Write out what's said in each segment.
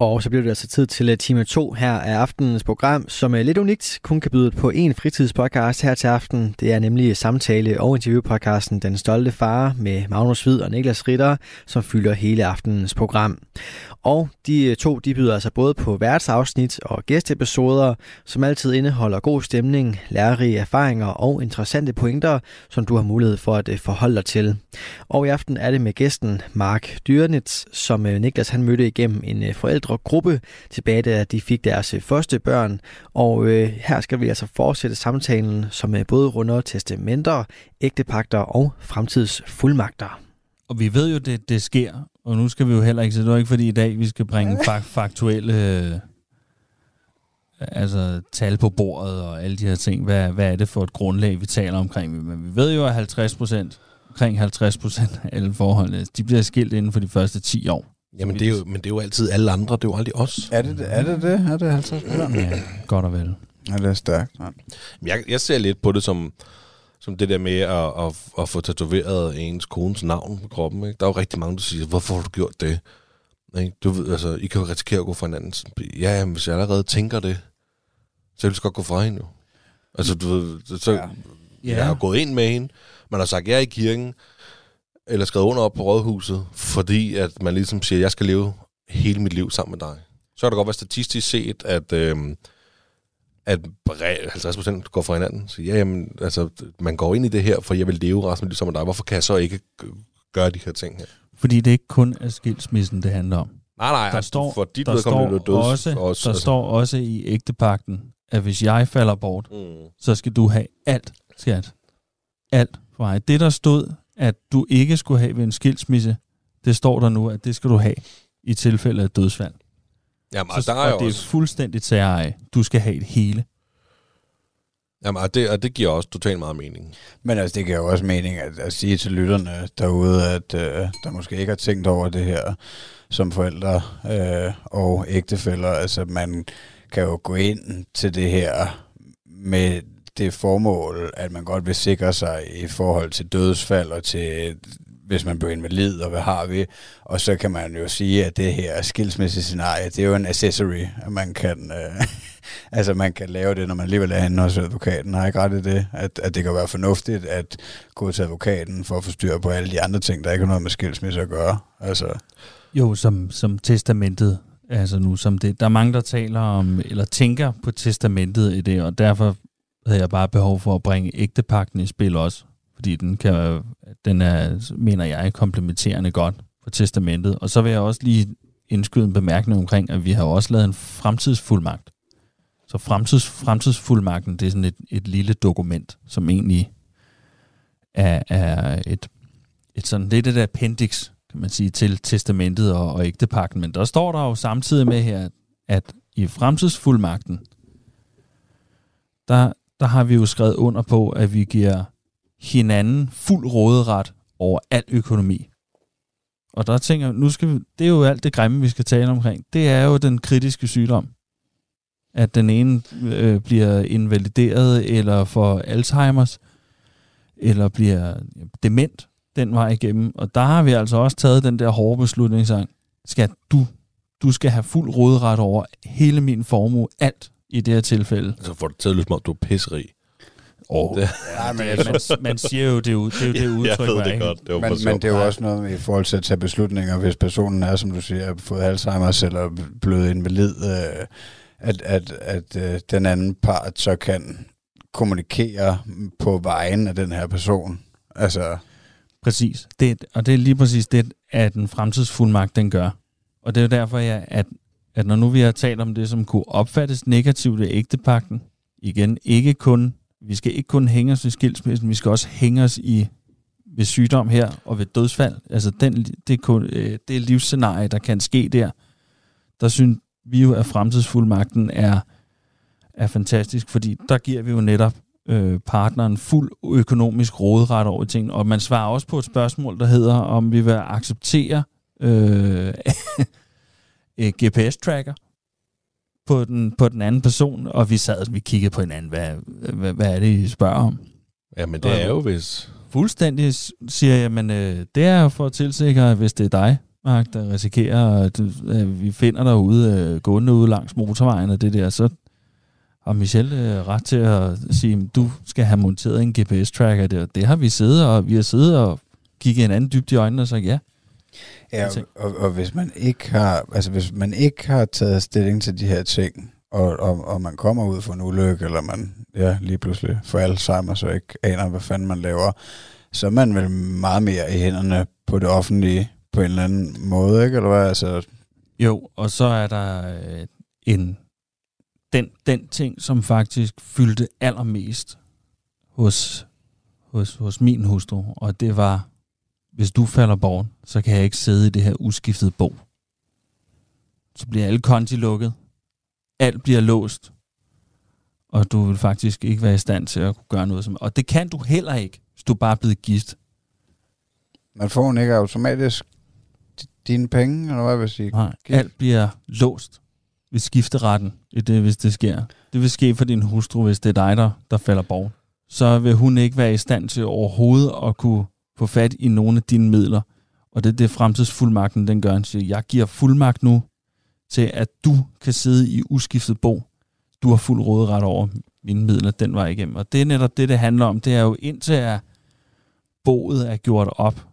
Og så bliver det altså tid til time 2 her af aftenens program, som er lidt unikt, kun kan byde på en fritidspodcast her til aften. Det er nemlig samtale- og interviewpodcasten Den Stolte Far med Magnus Hvid og Niklas Ritter, som fylder hele aftenens program. Og de øh, to de byder altså både på værtsafsnit og gæsteepisoder, som altid indeholder god stemning, lærerige erfaringer og interessante pointer, som du har mulighed for at øh, forholde dig til. Og i aften er det med gæsten Mark Dyrnitz, som øh, Niklas han mødte igennem en forældre gruppe tilbage, da de fik deres øh, første børn. Og øh, her skal vi altså fortsætte samtalen, som er både runder testamenter, ægtepagter og fremtidsfuldmagter. Og vi ved jo, det, det sker, og nu skal vi jo heller ikke, så det er ikke fordi i dag, vi skal bringe fak- faktuelle øh, altså tal på bordet og alle de her ting. Hvad, hvad er det for et grundlag, vi taler omkring? Men vi ved jo, at 50 procent, omkring 50 procent af alle forholdene, de bliver skilt inden for de første 10 år. Jamen, det er jo, men det er jo altid alle andre, det er jo aldrig os. Er det er det? det? Er det 50 procent? Ja, godt og vel. Ja, det er stærkt. Ja. Jeg, jeg ser lidt på det som, som det der med at, at, at få tatoveret ens kones navn på kroppen. Ikke? Der er jo rigtig mange, der siger, hvorfor har du gjort det? Ikke? Du ved, altså, I kan jo risikere at gå fra hinanden. Ja, jamen, hvis jeg allerede tænker det, så vil jeg godt gå fra hende jo. Altså, du ved, så, ja. jeg har gået ind med hende, man har sagt ja i kirken, eller skrevet under op på rådhuset, fordi at man ligesom siger, jeg skal leve hele mit liv sammen med dig. Så kan det godt være statistisk set, at, øh, at 50% går fra hinanden. Så ja, jamen, altså, man går ind i det her, for jeg vil leve resten af mit liv sammen med dig. Hvorfor kan jeg så ikke gøre de her ting her? Fordi det ikke kun er skilsmissen, det handler om. Nej, nej, der altså, står, for dit der står døds også, os, Der altså. står også i ægtepakten, at hvis jeg falder bort, Mm. så skal du have alt, skat. Alt for mig. Det, der stod, at du ikke skulle have ved en skilsmisse, det står der nu, at det skal du have i tilfælde af dødsfald. Jamen, Så, og der er og det er også, fuldstændig særlig. Du skal have det hele. jamen, og det, og det giver også totalt meget mening. Men altså, det giver jo også mening at, at sige til lytterne derude, at øh, der måske ikke har tænkt over det her som forældre øh, og ægtefæller. Altså, man kan jo gå ind til det her med det formål, at man godt vil sikre sig i forhold til dødsfald og til hvis man bliver invalid, og hvad har vi? Og så kan man jo sige, at det her skilsmæssige scenarie, det er jo en accessory, at man kan, øh, altså man kan lave det, når man alligevel er henne hos advokaten. Har jeg ikke ret i det? At, at det kan være fornuftigt at gå til advokaten for at få styr på alle de andre ting, der ikke har noget med skilsmisse at gøre. Altså, Jo, som, som testamentet. Altså nu, som det. Der er mange, der taler om, eller tænker på testamentet i det, og derfor havde jeg bare behov for at bringe ægtepakken i spil også. Fordi den, kan, den er, mener jeg, komplementerende godt for testamentet. Og så vil jeg også lige indskyde en bemærkning omkring, at vi har også lavet en fremtidsfuldmagt. Så fremtids, fremtidsfuldmagten, det er sådan et, et lille dokument, som egentlig er, er et, et sådan lidt et appendix, kan man sige, til testamentet og, og ægtepakken. Men der står der jo samtidig med her, at i fremtidsfuldmagten, der, der har vi jo skrevet under på, at vi giver hinanden fuld råderet over al økonomi. Og der tænker jeg, nu skal vi, det er jo alt det grimme, vi skal tale omkring. Det er jo den kritiske sygdom. At den ene øh, bliver invalideret, eller får Alzheimers, eller bliver dement den vej igennem. Og der har vi altså også taget den der hårde beslutning, sang. Skal du, du skal have fuld råderet over hele min formue, alt i det her tilfælde. Så får det til at lyde som om, du er pisserig. Oh. Det, ja, men man, man siger jo, det er jo det, er jo det udtryk, jeg ved det ikke? godt. Det var men, men det er jo også noget med, i forhold til at tage beslutninger, hvis personen er, som du siger, har fået Alzheimer's eller blevet invalid, øh, at, at, at øh, den anden part så kan kommunikere på vejen af den her person. Altså, Præcis. Det, og det er lige præcis det, at en fremtidsfuldmagt den gør. Og det er jo derfor, jeg, at, at når nu vi har talt om det, som kunne opfattes negativt af ægtepakten, igen, ikke kun, vi skal ikke kun hænge os i skilsmissen, vi skal også hænge os i ved sygdom her og ved dødsfald. Altså den, det, kun, øh, det livsscenarie, der kan ske der, der synes vi jo, at fremtidsfuldmagten er, er fantastisk, fordi der giver vi jo netop øh, partneren fuld økonomisk råderet over ting, og man svarer også på et spørgsmål, der hedder, om vi vil acceptere øh, GPS-tracker på den, på den anden person, og vi sad og vi kiggede på hinanden, hvad, hvad, hvad er det, I spørger om? Ja, men det er jo hvis... Fuldstændig siger jeg, men øh, det er for at tilsikre, hvis det er dig, Mark, der risikerer, at øh, vi finder dig ude, øh, gående ude langs motorvejen og det der, så har Michelle øh, ret til at sige, at du skal have monteret en GPS-tracker der. Det har vi siddet og vi har siddet og kigget en anden dybt i øjnene og sagt ja. Ja, og, og hvis man ikke har, altså hvis man ikke har taget stilling til de her ting, og, og, og man kommer ud for en ulykke, eller man ja, lige pludselig får Alzheimer, så ikke aner, hvad fanden man laver, så er man vel meget mere i hænderne på det offentlige på en eller anden måde, ikke? Eller hvad? Altså, Jo, og så er der øh, en den, den ting, som faktisk fyldte allermest hos, hos, hos min hustru, og det var, hvis du falder bort, så kan jeg ikke sidde i det her uskiftede bo. Så bliver alle konti lukket, alt bliver låst, og du vil faktisk ikke være i stand til at kunne gøre noget som... Og det kan du heller ikke, hvis du bare er blevet gift. man får ikke automatisk dine penge, eller hvad vil jeg sige? Nej, Gift. alt bliver låst ved skifteretten, i det, hvis det sker. Det vil ske for din hustru, hvis det er dig, der, der falder bort. Så vil hun ikke være i stand til overhovedet at kunne få fat i nogle af dine midler. Og det er det, fremtidsfuldmagten den gør. Den siger, jeg giver fuldmagt nu til, at du kan sidde i uskiftet bo. Du har fuld råderet over mine midler den vej igennem. Og det er netop det, det handler om. Det er jo indtil at boet er gjort op,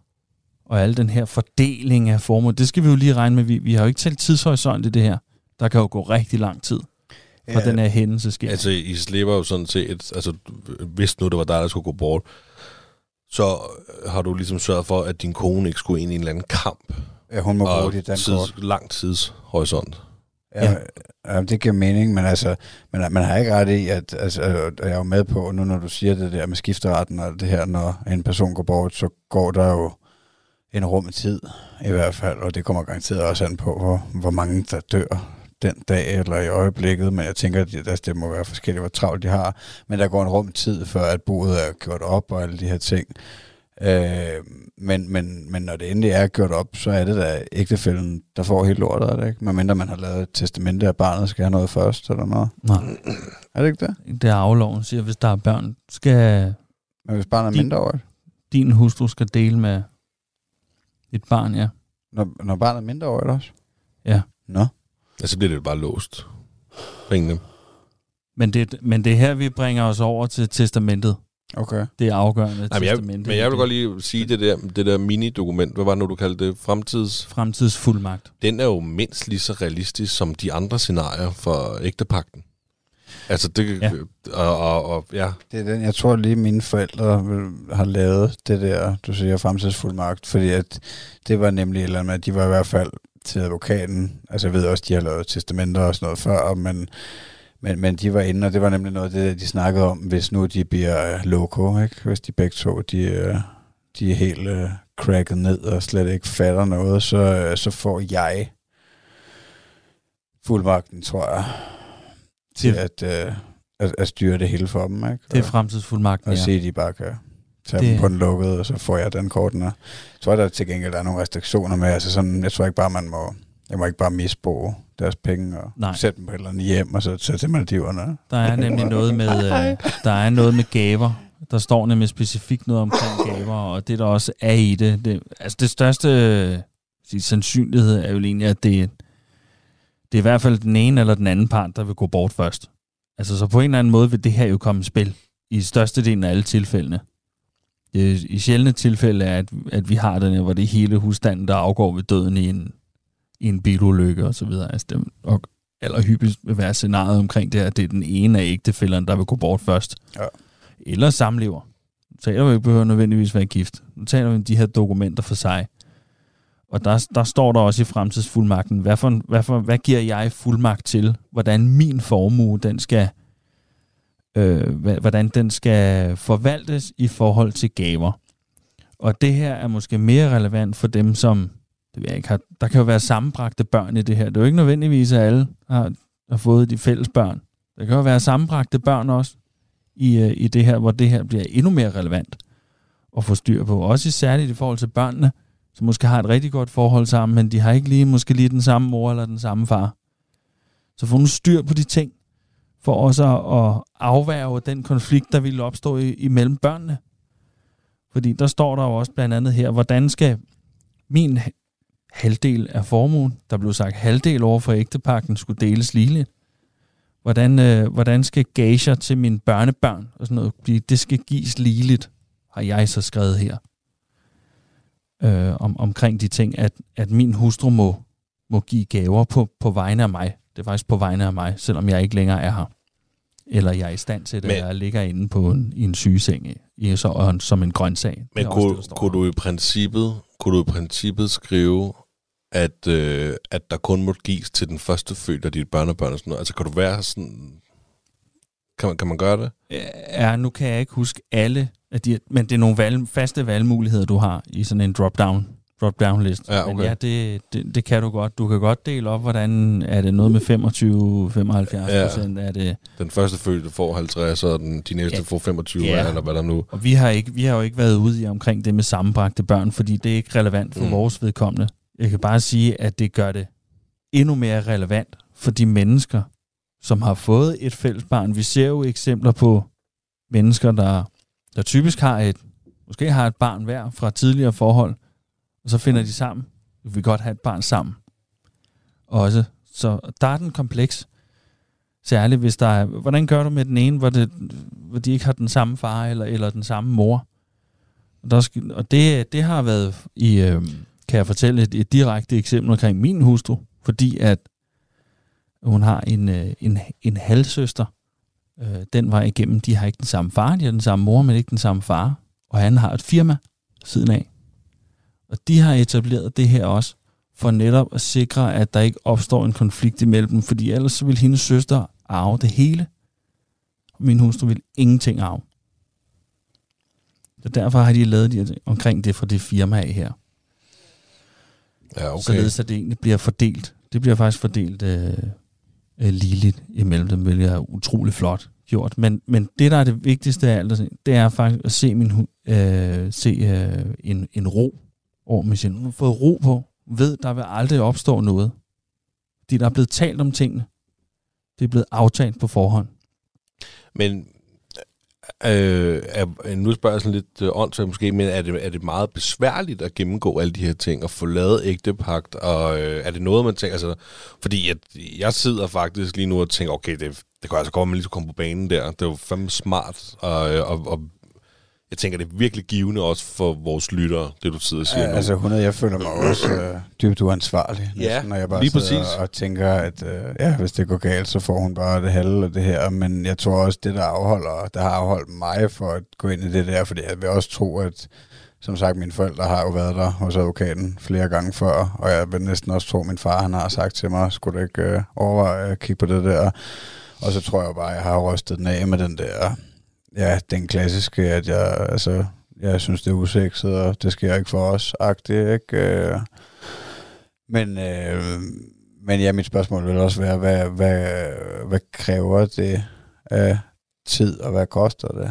og al den her fordeling af formål, det skal vi jo lige regne med. Vi, vi har jo ikke talt tidshorisont i det her. Der kan jo gå rigtig lang tid, fra ja, den her hændelse sker. Altså, I slipper jo sådan set, altså, hvis nu det var dig, der skulle gå bort, så har du ligesom sørget for, at din kone ikke skulle ind i en eller anden kamp. ja, hun må bruge og dit dankort. tids, lang tidshorisont. Ja, ja. det giver mening, men altså, man, man har ikke ret i, at altså, og jeg er jo med på, nu når du siger det der med skifteretten og det her, når en person går bort, så går der jo en rum tid i hvert fald, og det kommer garanteret også an på, hvor, hvor mange der dør den dag eller i øjeblikket, men jeg tænker, at det, altså, det må være forskelligt, hvor travlt de har, men der går en rum tid, før at boet er gjort op og alle de her ting. Øh, men, men, men når det endelig er gjort op, så er det da ægtefælden, der får helt lortet, er det ikke? Medmindre man har lavet et testamente, at barnet skal have noget først, eller noget. Nej, Er det ikke det? det er afloven, siger, hvis der er børn, skal Men hvis barnet er De- mindreårigt? din hustru skal dele med et barn, ja. Når, når barnet er mindreårigt også? Ja. Nå. Ja, så bliver det jo bare låst. Ringene. Men det, men det er her, vi bringer os over til testamentet. Okay. Det er afgørende Nej, men, jeg, testamentet. men jeg vil godt lige sige det der, det der mini-dokument. Hvad var det nu, du kaldte det? Fremtids... Fremtidsfuldmagt. Den er jo mindst lige så realistisk som de andre scenarier for ægtepakten. Altså, det... Ja. Og, og, og, ja. Det er den, jeg tror lige mine forældre har lavet det der, du siger, fremtidsfuldmagt, fordi at det var nemlig et eller andet med, at de var i hvert fald til advokaten, altså jeg ved også, de har lavet testamenter og sådan noget før, men, men, men de var inde, og det var nemlig noget det, de snakkede om, hvis nu de bliver loco, ikke? hvis de begge to, de, øh, de er helt øh, cracket ned og slet ikke fatter noget, så, øh, så får jeg fuldmagten, tror jeg, til Det- at, øh, at, at styre det hele for dem. Ikke? Det er Og- fremtidsfuldmagten, og ja. se, at de bare kan tage Det- dem på den lukkede, og så får jeg den korten. Jeg tror, der til gengæld der er nogle restriktioner med. Altså sådan, jeg tror ikke bare, man må, jeg må ikke bare misbruge deres penge og Nej. sætte dem på et eller andet hjem, og så tage til Maldiverne. Der er nemlig noget med, øh, der er noget med gaver. Der står nemlig specifikt noget omkring gaver, og det der også er i det, det altså det største øh, sige, sandsynlighed er jo egentlig, at det, det er i hvert fald den ene eller den anden part, der vil gå bort først. Altså så på en eller anden måde vil det her jo komme i spil i størstedelen af alle tilfældene. Det, I sjældne tilfælde er, at, at vi har den her, hvor det er hele husstanden, der afgår ved døden i en, i en bilulykke og så videre. Altså det, og allerhyppigst vil være scenariet omkring det, at det er den ene af ægtefælderne, der vil gå bort først. Ja. Eller samlever. Nu taler vi ikke behøver nødvendigvis være gift. Nu taler vi om de her dokumenter for sig. Og der, der står der også i fremtidsfuldmagten, hvad, for, hvad, for, hvad giver jeg fuldmagt til, hvordan min formue, den skal, øh, hvordan den skal forvaltes i forhold til gaver. Og det her er måske mere relevant for dem, som det ved jeg ikke, har, der kan jo være sammenbragte børn i det her. Det er jo ikke nødvendigvis, at alle har, har fået de fælles børn. Der kan jo være sammenbragte børn også i, øh, i det her, hvor det her bliver endnu mere relevant at få styr på. Også særligt i forhold til børnene, som måske har et rigtig godt forhold sammen, men de har ikke lige måske lige den samme mor eller den samme far. Så få nu styr på de ting, for også at afværge den konflikt, der ville opstå i, imellem børnene. Fordi der står der jo også blandt andet her, hvordan skal min halvdel af formuen, der blev sagt halvdel over for ægtepakken, skulle deles ligeligt. Hvordan, øh, hvordan skal gager til mine børnebørn og sådan noget blive, det skal gives ligeligt, har jeg så skrevet her. Øh, om, omkring de ting, at, at min hustru må, må give gaver på, på vegne af mig. Det er faktisk på vegne af mig, selvom jeg ikke længere er her. Eller jeg er i stand til det, Men- jeg ligger inde på en, i en sygeseng i, så, som en grøntsag. Det Men kunne, det, kunne, du i princippet, kunne du i princippet skrive, at, øh, at der kun må gives til den første født af dit børnebørn og sådan noget? Altså, kan du være sådan... Kan man, kan man gøre det? Ja, nu kan jeg ikke huske alle af de, men det er nogle valg, faste valgmuligheder, du har i sådan en drop-down drop-down liste. Ja, Men okay. ja, det, det, det kan du godt. Du kan godt dele op, hvordan er det noget med 25, 75 Ja. procent er det. Den første fødte får 50, og den, de næste Ja. får 25, Ja. eller hvad der nu... Og vi har, ikke, vi har jo ikke været ude i omkring det med sammenbragte børn, fordi det er ikke relevant for mm. vores vedkommende. Jeg kan bare sige, at det gør det endnu mere relevant for de mennesker, som har fået et fælles barn. Vi ser jo eksempler på mennesker, der, der typisk har et, måske har et barn hver fra tidligere forhold, og så finder de sammen. Vi vil godt have et barn sammen. Også. Så der er den kompleks. Særligt hvis der er, hvordan gør du med den ene, hvor, det, hvor de ikke har den samme far eller, eller den samme mor? Og, der skal, og det, det har været i, øh, kan jeg fortælle, et, et direkte eksempel omkring min hustru, fordi at hun har en, øh, en, en halvsøster, øh, den var igennem, de har ikke den samme far, de har den samme mor, men ikke den samme far, og han har et firma siden af. Og de har etableret det her også, for netop at sikre, at der ikke opstår en konflikt imellem dem, fordi ellers så vil hendes søster arve det hele, min hustru vil ingenting arve. Så derfor har de lavet de her ting omkring det fra det firma af her. Ja, Okay. Således at det egentlig bliver fordelt. Det bliver faktisk fordelt øh, øh, ligeligt imellem dem, hvilket er utrolig flot gjort. Men, men det, der er det vigtigste af alt, det er faktisk at se, min, øh, se øh, en, en ro over med. Hun har fået ro på. Ved, der vil aldrig opstå noget. Fordi der er blevet talt om tingene. Det er blevet aftalt på forhånd. Men øh, er, øh, nu spørger jeg sådan lidt øh, åndssvagt måske, men er det, er det meget besværligt at gennemgå alle de her ting og få lavet ægtepagt? Og øh, er det noget, man tænker... Altså, fordi at jeg sidder faktisk lige nu og tænker, okay, det, det kunne altså godt, at man lige skulle komme på banen der. Det var fandme smart. at, øh, og, og jeg tænker, det er virkelig givende også for vores lyttere, det du sidder og siger Ja, nu. altså 100, jeg føler mig også øh, dybt uansvarlig, Ja, næsten, når jeg bare lige præcis. og tænker, at øh, ja, hvis det går galt, så får hun bare det halve af det her. Men jeg tror også, det der afholder, der har afholdt mig for at gå ind i det der, fordi jeg vil også tro, at som sagt, mine forældre har jo været der hos advokaten flere gange før, og jeg vil næsten også tro, at min far han har sagt til mig, skulle du ikke øh, overveje at kigge på det der? Og så tror jeg bare, at jeg har rystet den af med den der, ja, den klassiske, at jeg, altså, jeg synes, det er usekset, og det sker ikke for os, agtigt, ikke? Øh, Men, øh, men ja, mit spørgsmål vil også være, hvad, hvad, hvad kræver det af tid, og hvad koster det?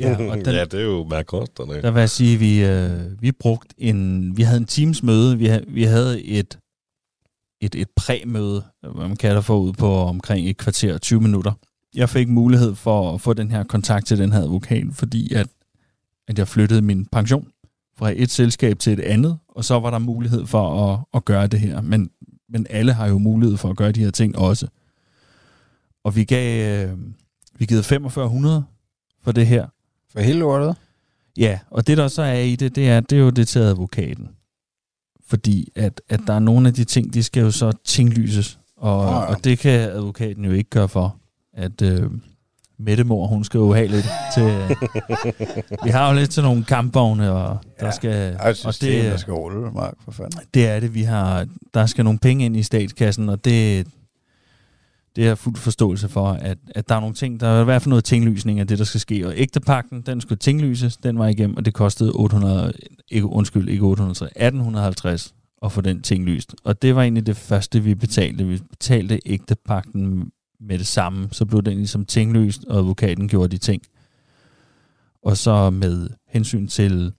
Ja, og den- ja, det er jo hvad koster det. Der vil jeg sige, vi, øh, vi brugte en, vi havde en teams møde, vi, vi havde et, et, et præmøde, hvad man kalder for ud på omkring et kvarter og 20 minutter. Jeg fik mulighed for at få den her kontakt til den her advokat, fordi at, at jeg flyttede min pension fra et selskab til et andet, og så var der mulighed for at, at gøre det her. Men, men alle har jo mulighed for at gøre de her ting også. Og vi gav, øh, vi givet 4500 for det her. For hele lortet? Ja, og det der så er i det, det er, det er jo det til advokaten. Fordi at, at der er nogle af de ting, de skal jo så tinglyses. Og, Nå ja. og det kan advokaten jo ikke gøre for. At øh, Mette Mor, hun skal jo have lidt til... vi har jo lidt til nogle kampvogne, og der Ja, skal... Er et og system, det, der skal rulle, Mark, for fanden. det er det, vi har... Der skal nogle penge ind i statskassen, og det, det er fuld forståelse for, at, at der er nogle ting, der er i hvert fald noget tinglysning af det, der skal ske. Og ægtepakken, den skulle tinglyses, den var igennem, og det kostede 800, ikke, undskyld, ikke 800, 1850 at få den tinglyst. Og det var egentlig det første, vi betalte. Vi betalte ægtepakken med det samme, så blev den ligesom tinglyst, og advokaten gjorde de ting. Og så med hensyn til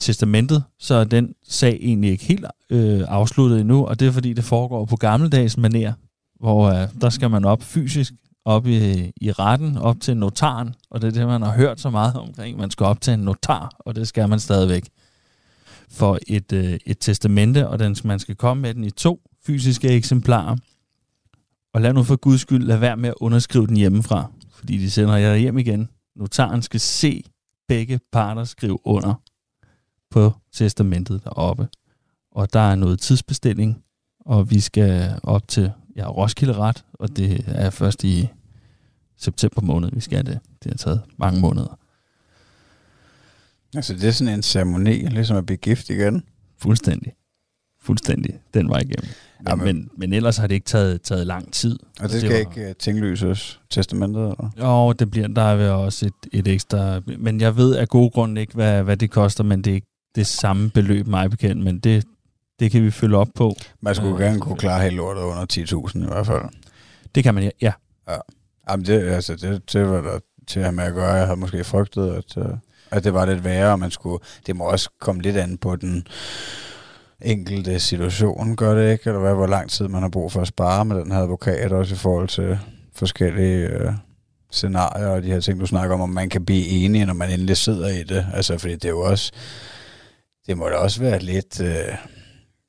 testamentet, så er den sag egentlig ikke helt øh, afsluttet endnu, og det er fordi, det foregår på gammeldags maner. hvor øh, der skal man op fysisk, op i, i retten, op til notaren, og det er det, man har hørt så meget omkring. Man skal op til en notar, og det skal man stadigvæk for et, øh, et testamente, og den, man skal komme med den i to fysiske eksemplarer. Og lad nu for guds skyld lade være med at underskrive den hjemmefra, fordi de sender jer hjem igen. Notaren skal se begge parter skrive under på testamentet deroppe. Og der er noget tidsbestilling, og vi skal op til ja, Roskilde Ret, og det er først i september måned, vi skal det. Det har taget mange måneder. Altså, det er sådan en ceremoni, ligesom at blive gift igen. Fuldstændig. Fuldstændig den vej igennem. Men, Jamen. men, men ellers har det ikke taget, taget lang tid. Og det skal var- ikke uh, tinglyses testamentet, eller? Jo, det bliver, der er også et, et ekstra... Men jeg ved af gode grunde ikke, hvad, hvad det koster, men det er ikke det samme beløb, mig bekendt, men det, det kan vi følge op på. Man skulle Ja. gerne kunne klare hele lortet under 10.000 i hvert fald. Det kan man, ja. ja. Jamen, det, altså, det, det var der til at med at gøre. Jeg havde måske frygtet, at, uh, at det var lidt værre, og man skulle... Det må også komme lidt an på den enkelte situation, gør det ikke? Eller hvad, hvor lang tid man har brug for at spare med den her advokat, også i forhold til forskellige øh, scenarier og de her ting, du snakker om, om man kan blive enige, når man endelig sidder i det. Altså, fordi det er jo også... Det må da også være lidt øh,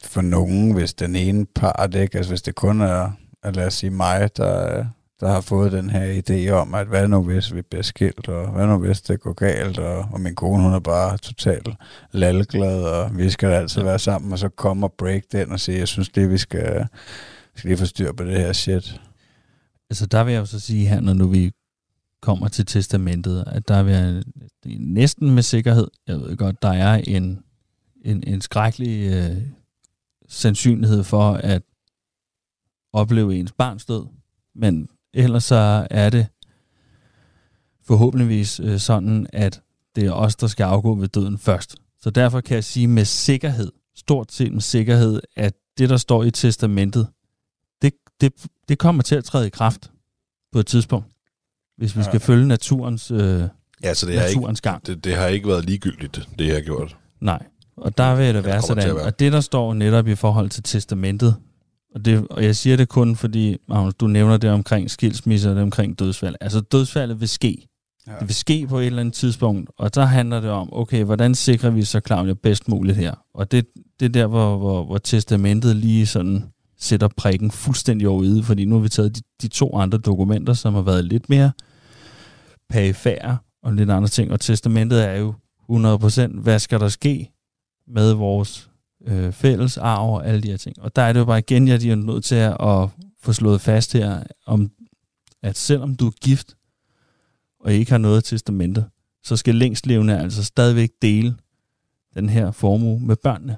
for nogen, hvis den ene part, ikke? Altså, hvis det kun er, at lad os sige mig, der, øh, der har fået den her idé om, at hvad nu hvis vi bliver skilt, og hvad nu hvis det går galt, og, og min kone, hun er bare totalt lalglad, og vi skal altid være sammen, og så kommer break den og sige, jeg synes det, vi skal, skal lige få styr på det her shit. Altså, der vil jeg jo så sige her, når nu vi kommer til testamentet, at der vil jeg er næsten med sikkerhed, jeg ved godt, der er en, en, en skrækkelig øh, sandsynlighed for at opleve ens barns død, men ellers så er det forhåbentligvis øh, sådan, at det er os, der skal afgå ved døden først. Så derfor kan jeg sige med sikkerhed, stort set med sikkerhed, at det, der står i testamentet, det, det, det kommer til at træde i kraft på et tidspunkt, hvis vi Ja. skal følge naturens, øh, Ja, så det har, ikke, naturens gang. det, det har ikke været ligegyldigt, det jeg har gjort. Nej, og der vil det være sådan. at være. Og det, der står netop i forhold til testamentet, og, det, og jeg siger det kun, fordi Magnus, du nævner det omkring skilsmisse og det omkring dødsfald. Altså dødsfaldet vil ske. Ja. Det vil ske på et eller andet tidspunkt, og der handler det om, okay, hvordan sikrer vi så Claudia bedst muligt her? Og det, det er der, hvor, hvor, hvor testamentet lige sådan sætter prikken fuldstændig over i, fordi nu har vi taget de, de to andre dokumenter, som har været lidt mere perifære og lidt andre ting, og testamentet er jo 100%, hvad skal der ske med vores øh, fælles arv og alle de her ting. Og der er det jo bare igen, jeg er nødt til at, at få slået fast her, om at selvom du er gift, og ikke har noget testamente, så skal længstlevende altså stadigvæk dele den her formue med børnene.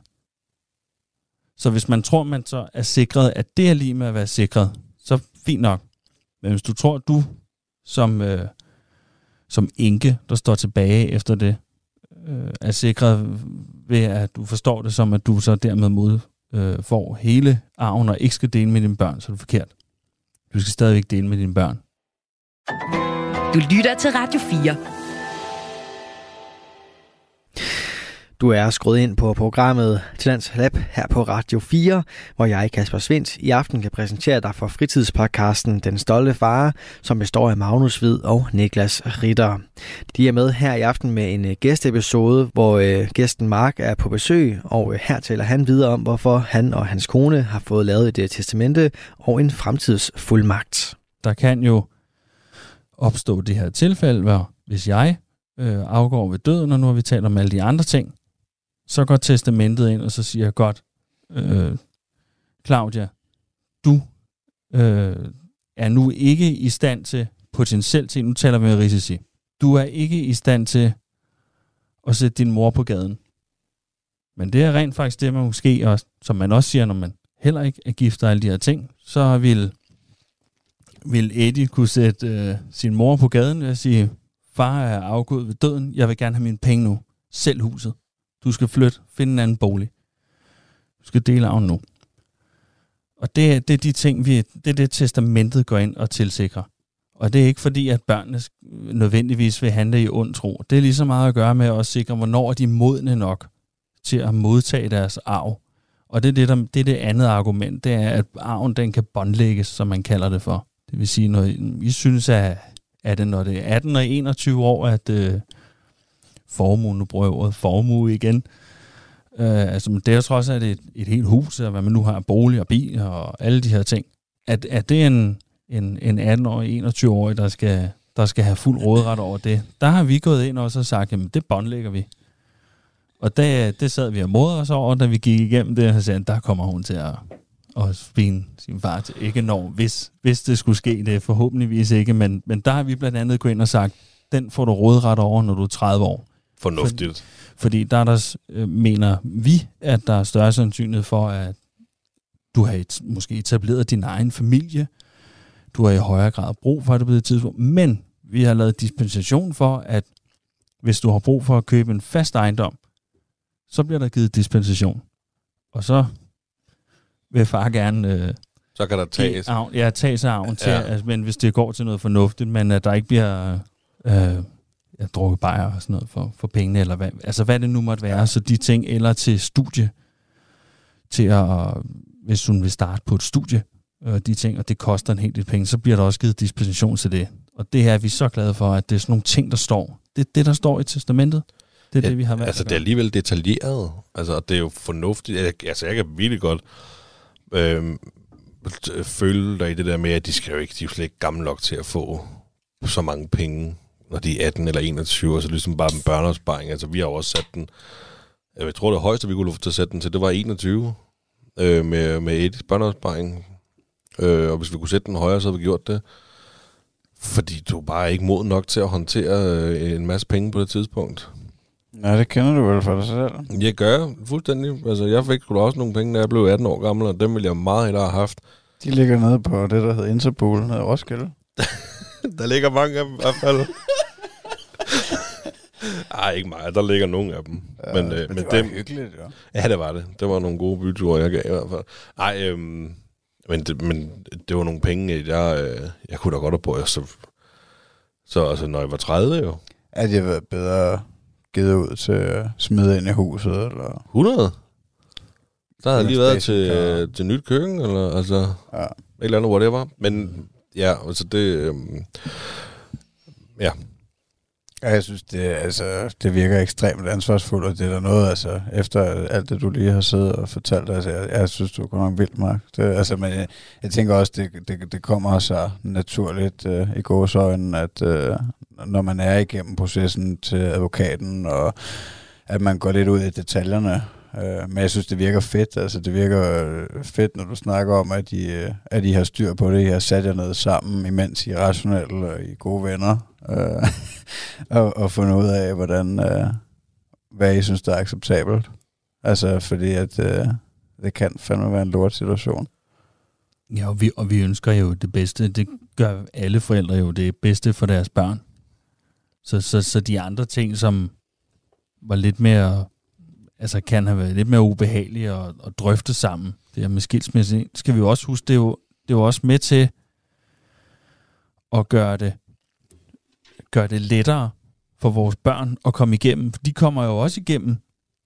Så hvis man tror, man så er sikret, at det er lige med at være sikret, så fint nok. Men hvis du tror, at du som, øh, som enke, der står tilbage efter det, øh, er sikret ved, at du forstår det som, at du så dermed mod øh, får hele arven og ikke skal dele med dine børn, så er det forkert. Du skal stadigvæk dele med dine børn. Du lytter til Radio 4. Du er skruet ind på programmet Tillands Lab her på Radio 4, hvor jeg, Kasper Svindt, i aften kan præsentere dig for fritidspodcasten Den Stolte Far, som består af Magnus Hvid og Niklas Ritter. De er med her i aften med en gæstepisode, gæsteepisode, hvor øh, gæsten Mark er på besøg, og øh, her taler han videre om, hvorfor han og hans kone har fået lavet et øh, testamente og en fremtidsfuldmagt. Der kan jo opstå det her tilfælde, hvor hvis jeg øh, afgår ved døden, og nu har vi talt om alle de andre ting, så går testamentet ind, og så siger jeg godt, øh, Claudia, du øh, er nu ikke i stand til, potentielt til, nu taler vi med risici, du er ikke i stand til at sætte din mor på gaden. Men det er rent faktisk det, man måske, også, som man også siger, når man heller ikke er gift og alle de her ting, så vil, vil Eddie kunne sætte øh, sin mor på gaden og sige, far er afgået ved døden, jeg vil gerne have mine penge nu. Selv huset. Du skal flytte, finde en anden bolig. Du skal dele af nu. Og det, det er de ting, vi, det er det, testamentet går ind og tilsikrer. Og det er ikke fordi, at børnene nødvendigvis vil handle i ond tro. Det er lige så meget at gøre med at sikre, hvornår er de modne nok til at modtage deres arv. Og det er det, der, det er det andet argument, det er, at arven den kan båndlægges, som man kalder det for. Det vil sige, når I synes, at, at det, når det er 18 og 21 år, at øh, formue, nu bruger jeg ordet formue igen, øh, altså det er trods alt et, et helt hus, og hvad man nu har, bolig og bil og alle de her ting, at, at det er en, en, en 18-årig, 21-årig, der skal, der skal have fuld rådret over det. Der har vi gået ind også og sagt, jamen det båndlægger vi. Og det, det sad vi og modede os over, da vi gik igennem det, og sagde, der kommer hun til at, at spine sin far til. Ikke når, hvis, hvis det skulle ske, det forhåbentligvis ikke, men, men der har vi blandt andet gået ind og sagt, den får du rådret over, når du er 30 år. Fornuftigt. Fordi, fordi der, der øh, mener vi, at der er større sandsynlighed for, at du har et, måske etableret din egen familie, du har i højere grad brug for det på det tidspunkt, men vi har lavet dispensation for, at hvis du har brug for at købe en fast ejendom, så bliver der givet dispensation. Og så vil far gerne... Øh, så kan der tages. Arv, ja, tage sig arven til, ja. altså, men hvis det går til noget fornuftigt, men at der ikke bliver øh, ja, drukket bajer og sådan noget for, for pengene, eller hvad, altså hvad det nu måtte være, ja. så de ting, eller til studie, til at, hvis hun vil starte på et studie, øh, de ting, og det koster en hel del penge, så bliver der også givet dispensation til det. Og det her er vi så glade for, at det er sådan nogle ting, der står. Det er det, der står i testamentet. Det er ja, det, vi har valgt Altså, det er alligevel detaljeret. Altså, og det er jo fornuftigt. Altså, jeg kan virkelig godt øh, føle dig i det der med, at de skal jo ikke, de er jo slet ikke gamle nok til at få så mange penge, når de er 18 eller 21, og så ligesom bare en børneopsparing. Altså, vi har jo også sat den, jeg tror det højeste, vi kunne få til at sætte den til, det var 21 øh, med, med et børneopsparing. Øh, og hvis vi kunne sætte den højere, så havde vi gjort det. Fordi du er bare ikke mod nok til at håndtere øh, en masse penge på det tidspunkt. Nej, det kender du vel for dig selv. Jeg gør fuldstændig. Altså, jeg fik sgu da også nogle penge, da jeg blev 18 år gammel, og dem ville jeg meget hellere have haft. De ligger nede på det, der hedder Interpol, nede Roskilde. der ligger mange af dem i hvert fald. Ej, ikke meget. Der ligger nogle af dem. Ja, men, øh, men det var dem, hyggeligt, ja. Ja, det var det. Det var nogle gode byture, jeg gav i hvert fald. Ej, øhm, men, det, men det var nogle penge, jeg, øh, jeg kunne da godt have på. Så, så altså, når jeg var 30 jo. At jeg var bedre givet ud til at smide ind i huset, eller... 100? Der havde lige været til, til nyt køkken, eller altså... Ja. Et eller andet, whatever. Men ja, altså det... Øhm, ja, Ja, jeg synes, det, altså, det virker ekstremt ansvarsfuldt, og det er der noget, altså, efter alt det, du lige har siddet og fortalt, altså, jeg, jeg synes, du er godt nok vildt, Mark. Det, altså, men jeg, jeg tænker også, det, det, det kommer så naturligt øh, i gåsøjnen, at øh, når man er igennem processen til advokaten, og at man går lidt ud i detaljerne, Øh, men jeg synes, det virker fedt. Altså, det virker øh, fedt, når du snakker om, at I, øh, at I har styr på det. I har sat jer ned sammen, imens I er rationelle og I er gode venner øh, og, og fundet ud af, hvordan, øh, hvad I synes, der er acceptabelt. Altså, fordi at øh, det kan fandme være en lort situation. Ja, og vi, og vi ønsker jo det bedste. Det gør alle forældre jo det bedste for deres børn. Så, så, så de andre ting, som var lidt mere, altså kan have været lidt mere ubehagelige at, at drøfte sammen, det her med skilsmisse, skal vi jo også huske, det er jo, det er jo også med til at gøre det gør det lettere for vores børn at komme igennem. De kommer jo også igennem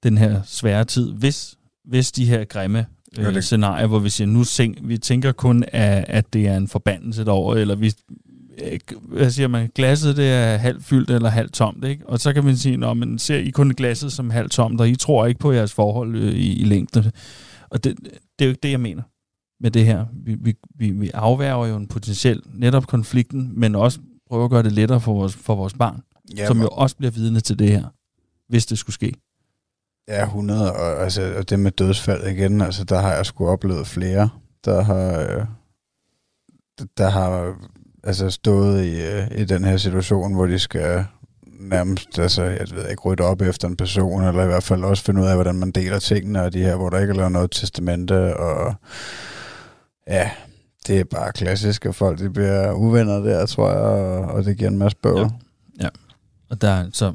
den her svære tid, hvis, hvis de her grimme øh, scenarier, hvor vi siger, nu sing, vi tænker kun, at, at det er en forbandelse derovre, eller vi, hvad siger man, glasset det er halvt fyldt eller halvt tomt, ikke? Og så kan man sige, når man ser I kun glasset som halvt tomt, og I tror ikke på jeres forhold øh, i, i længden. Og det, det er jo ikke det, jeg mener med det her. Vi, vi, vi, vi afværger jo en potentiel netop konflikten, men også prøve at gøre det lettere for vores, for vores barn, ja, som jo også bliver vidne til det her, hvis det skulle ske. Ja, 100, og, altså, og det med dødsfald igen, altså der har jeg sgu oplevet flere, der har, øh, der har altså stået i, øh, i den her situation, hvor de skal nærmest, altså, jeg ved ikke, rydde op efter en person, eller i hvert fald også finde ud af, hvordan man deler tingene, og de her, hvor der ikke er lavet noget testamente, og ja, det er bare klassisk, at folk de bliver uvenner der, tror jeg, og, og det giver en masse bøvl. Ja. ja. Og der, så,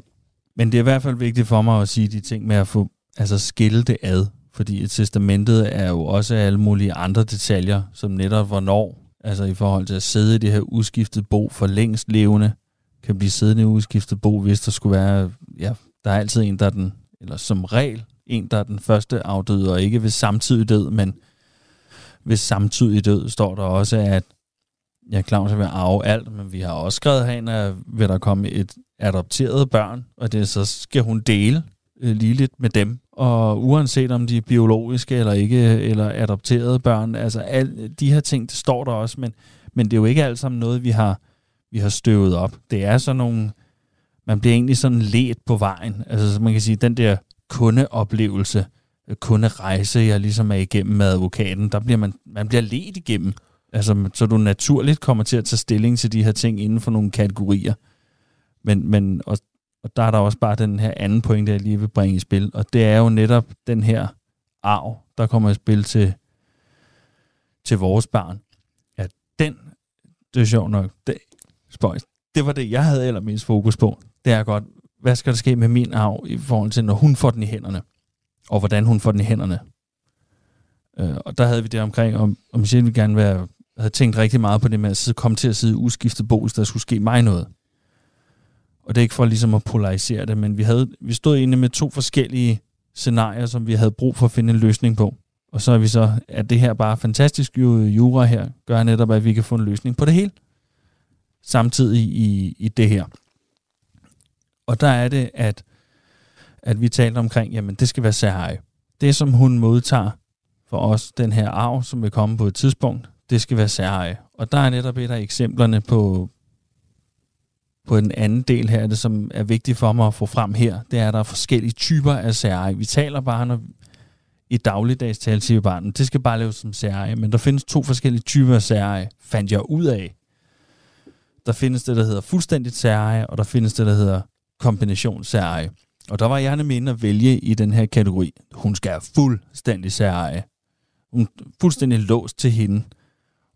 men det er i hvert fald vigtigt for mig at sige de ting med at få altså skille det ad, fordi testamentet er jo også alle mulige andre detaljer, som netop hvornår, altså i forhold til at sidde i det her udskiftet bo for længst levende, kan blive siddende i udskiftet bo, hvis der skulle være, ja, der er altid en, der er den, eller som regel en, der er den første afdøde, og ikke ved samtidig død, men ved samtidig død står der også, at ja, Claus vil arve alt, men vi har også skrevet herinde, at vil der komme et adopteret børn, og det så skal hun dele øh, ligeligt med dem. Og uanset om de er biologiske eller ikke, eller adopterede børn, altså al, de her ting, det står der også, men, men det er jo ikke alt sammen noget, vi har, vi har støvet op. Det er sådan nogle, man bliver egentlig sådan let på vejen. Altså så man kan sige, den der kundeoplevelse, øh, kunderejse, jeg ligesom er igennem med advokaten, der bliver man, man bliver let igennem. Altså, så du naturligt kommer til at tage stilling til de her ting inden for nogle kategorier. Men, men og, og der er der også bare den her anden pointe, jeg lige vil bringe i spil, og det er jo netop den her arv, der kommer i spil til, til vores barn. At den, det er sjovt nok, det, spøjs, det var det, jeg havde allermest fokus på. Det er godt, hvad skal der ske med min arv i forhold til, når hun får den i hænderne? Og hvordan hun får den i hænderne? Øh, og der havde vi det omkring, om, om Michelle ville gerne være, havde tænkt rigtig meget på det med at sidde, komme til at sidde uskiftet bo, hvis der skulle ske mig noget. Og det er ikke for ligesom at polarisere det, men vi, havde, vi stod inde med to forskellige scenarier, som vi havde brug for at finde en løsning på. Og så er vi så, at det her bare fantastisk jura her, gør netop, at vi kan få en løsning på det hele. Samtidig i, i det her. Og der er det, at, at vi talte omkring, jamen det skal være særlig. Det, som hun modtager for os, den her arv, som vil komme på et tidspunkt, det skal være særlig. Og der er netop et af eksemplerne på, på en anden del her, det som er vigtigt for mig at få frem her, det er, at der er forskellige typer af særeje. Vi taler bare, når i dagligdags tale siger vi bare, det skal bare laves som særeje, men der findes to forskellige typer af særeje, fandt jeg ud af. Der findes det, der hedder fuldstændigt særeje, og der findes det, der hedder kombinationssæreje. Og der var jeg nemlig inde at vælge i den her kategori. Hun skal have fuldstændig særeje. Hun er fuldstændig låst til hende.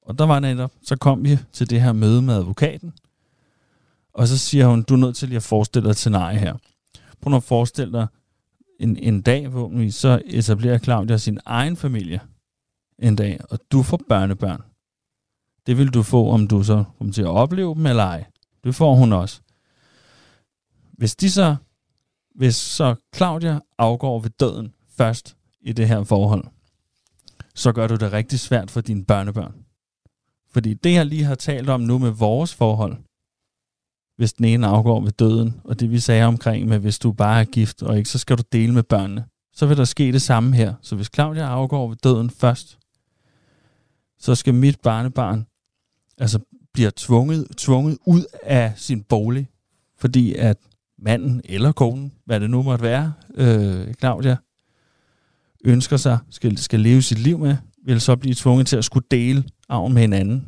Og der var netop, så kom vi til det her møde med advokaten, og så siger hun, du er nødt til lige at forestille dig et scenarie her. Prøv at forestille dig en, en dag, hvor vi så etablerer Claudia sin egen familie en dag, og du får børnebørn. Det vil du få, om du så kommer til at opleve dem eller ej. Det får hun også. Hvis de så, hvis så Claudia afgår ved døden først i det her forhold, så gør du det rigtig svært for dine børnebørn. Fordi det, jeg lige har talt om nu med vores forhold, hvis den ene afgår ved døden, og det vi sagde omkring med, hvis du bare er gift, og ikke, så skal du dele med børnene. Så vil der ske det samme her. Så hvis Claudia afgår ved døden først, så skal mit barnebarn altså bliver tvunget, tvunget ud af sin bolig, fordi at manden eller konen, hvad det nu måtte være, øh, Claudia, ønsker sig, skal, skal leve sit liv med, vil så blive tvunget til at skulle dele arven med hinanden.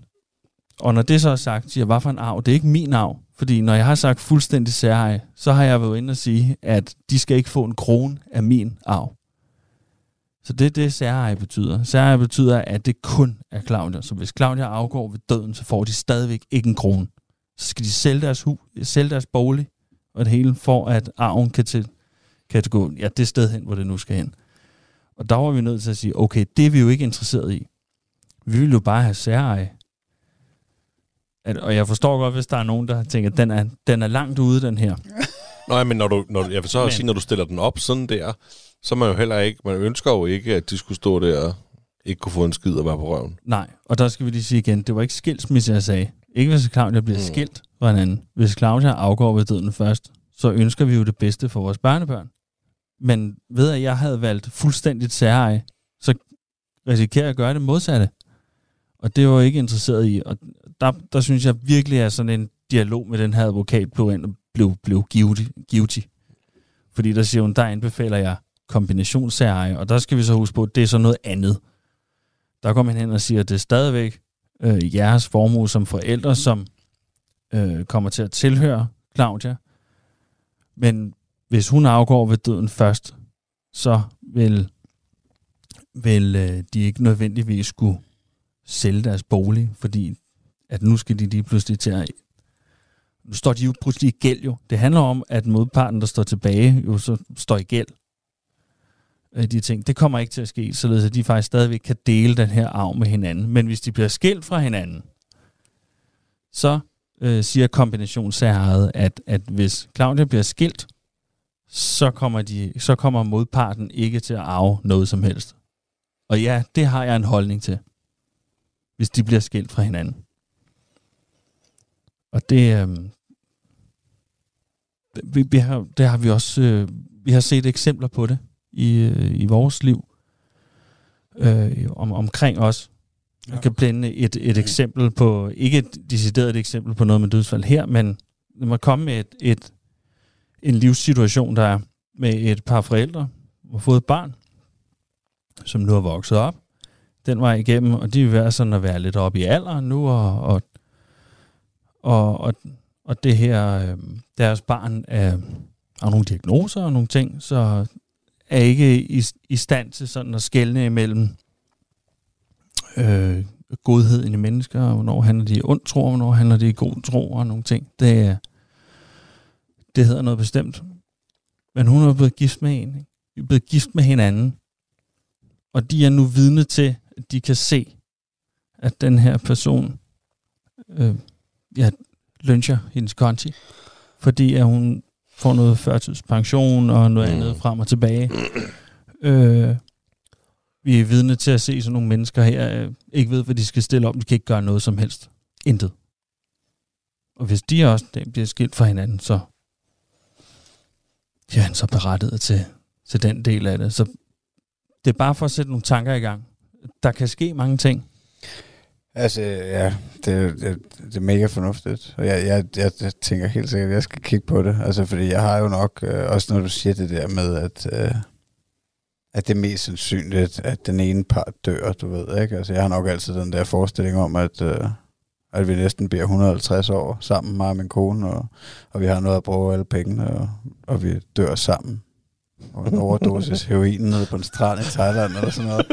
Og når det så er sagt, siger jeg, hvad for en arv? Det er ikke min arv. Fordi når jeg har sagt fuldstændig særeje, så har jeg været inde og sige, at de skal ikke få en krone af min arv. Så det er det, særeje betyder. Særeje betyder, at det kun er Claudia. Så hvis Claudia afgår ved døden, så får de stadigvæk ikke en krone. Så skal de sælge deres, hus, sælge deres bolig, og det hele for, at arven kan, til, kan gå ja, det sted hen, hvor det nu skal hen. Og der var vi nødt til at sige, okay, det er vi jo ikke interesseret i. Vi vil jo bare have særeje. At, og jeg forstår godt, hvis der er nogen, der tænker, at den er, den er langt ude, den her. Nej, men når du, når, jeg vil så men. sige, når du stiller den op sådan der, så man jo heller ikke, man ønsker jo ikke, at de skulle stå der og ikke kunne få en skid og være på røven. Nej, og der skal vi lige sige igen, det var ikke skilsmisse, jeg sagde. Ikke hvis Claudia bliver mm. skilt fra hinanden. Hvis Claudia afgår ved døden først, så ønsker vi jo det bedste for vores børnebørn. Men ved at jeg havde valgt fuldstændigt særeje, så risikerer jeg at gøre det modsatte. Og det var jeg ikke interesseret i. Og der, der synes jeg virkelig, at sådan en dialog med den her advokat blev, blev, blev guilty, guilty. Fordi der siger hun, der anbefaler jeg kombinationsserie, og der skal vi så huske på, at det er så noget andet. Der kommer han hen og siger, at det er stadigvæk øh, jeres formue som forældre, som øh, kommer til at tilhøre Claudia. Men hvis hun afgår ved døden først, så vil, vil øh, de ikke nødvendigvis skulle sælge deres bolig, fordi at nu skal de lige pludselig til at... Nu står de jo pludselig i gæld jo. Det handler om, at modparten, der står tilbage, jo så står i gæld. Øh, de ting. Det kommer ikke til at ske, således at de faktisk stadigvæk kan dele den her arv med hinanden. Men hvis de bliver skilt fra hinanden, så øh, siger kombinationssæret, at, at hvis Claudia bliver skilt, så kommer, de, så kommer modparten ikke til at arve noget som helst. Og ja, det har jeg en holdning til, hvis de bliver skilt fra hinanden. Og det, øh, vi, vi har, det har vi også, øh, vi har set eksempler på det i, øh, i vores liv, øh, om, omkring os. Jeg kan blende et, et eksempel på, ikke et decideret eksempel på noget med dødsfald her, men når man kommer med et, et, en livssituation, der er med et par forældre, har fået et barn, som nu er vokset op, den vej igennem, og de være sådan at være lidt oppe i alderen nu, og, og, og, og, og det her, øh, deres barn er, har nogle diagnoser og nogle ting, så er ikke i, i stand til sådan at skelne imellem øh, godheden i mennesker, og hvornår handler de i ond tro, og hvornår handler de i god tro, og nogle ting. Det, det hedder noget bestemt. Men hun er blevet gift med en. Ikke? De er blevet gift med hinanden. Og de er nu vidne til, at de kan se, at den her person øh, ja, lyncher hendes konti, fordi at hun får noget førtidspension og noget Mm. andet frem og tilbage. Øh, vi er vidne til at se sådan nogle mennesker her, øh, ikke ved, hvad de skal stille op. De kan ikke gøre noget som helst. Intet. Og hvis de også bliver skilt fra hinanden, så ja, han så berettiget til, til den del af det. Så det er bare for at sætte nogle tanker i gang. Der kan ske mange ting. Altså, ja, det, det, det er mega fornuftigt. Og jeg, jeg, jeg, jeg tænker helt sikkert, at jeg skal kigge på det. Altså, fordi jeg har jo nok, øh, også når du siger det der med, at, øh, at det er mest sandsynligt, at den ene part dør, du ved, ikke? Altså, jeg har nok altid den der forestilling om, at, øh, at vi næsten bliver 150 år sammen, mig og min kone, og, og vi har noget at bruge alle pengene, og, og vi dør sammen. Og en overdosis heroin nede på en strand i Thailand, eller sådan noget.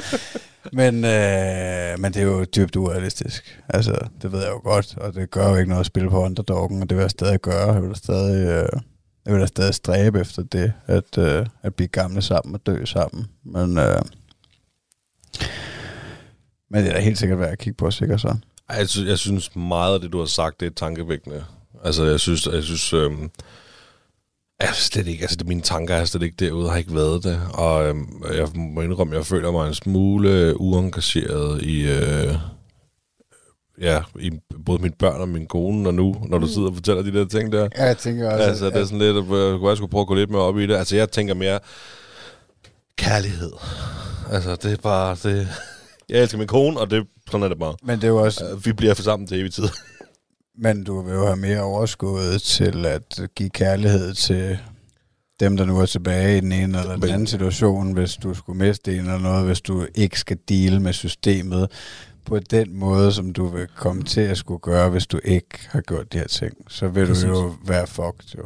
Men, øh, men det er jo dybt urealistisk. Altså, det ved jeg jo godt, og det gør jo ikke noget at spille på underdoggen, og det vil jeg stadig gøre. Jeg vil da stadig, øh, jeg vil da stadig stræbe efter det, at, øh, at blive gamle sammen og dø sammen. Men, øh, men det er da helt sikkert værd at kigge på, sikkert så. Ej, Jeg synes, jeg synes meget af det, du har sagt, det er tankevækkende. Altså, jeg synes, jeg synes øh, er slet ikke, altså det, mine tanker er slet ikke derude, har ikke været det. Og øhm, jeg må indrømme, jeg føler mig en smule uengageret i, øh, ja, i både mine børn og min kone, og nu, når du sidder og fortæller de der ting der. Ja, jeg tænker også, Altså, det er sådan lidt, at jeg kunne skulle prøve at gå lidt mere op i det. Altså, jeg tænker mere kærlighed. Altså, det er bare, det... Jeg elsker min kone, og det, sådan er det bare. Men det er jo også, Øh, Vi bliver for sammen til evig tid. Men du vil jo have mere overskud til at give kærlighed til dem, der nu er tilbage i den ene eller den anden situation, hvis du skulle miste en eller noget, hvis du ikke skal deale med systemet på den måde, som du vil komme til at skulle gøre, hvis du ikke har gjort de her ting. Så vil Præcis. du jo være fucked, jo.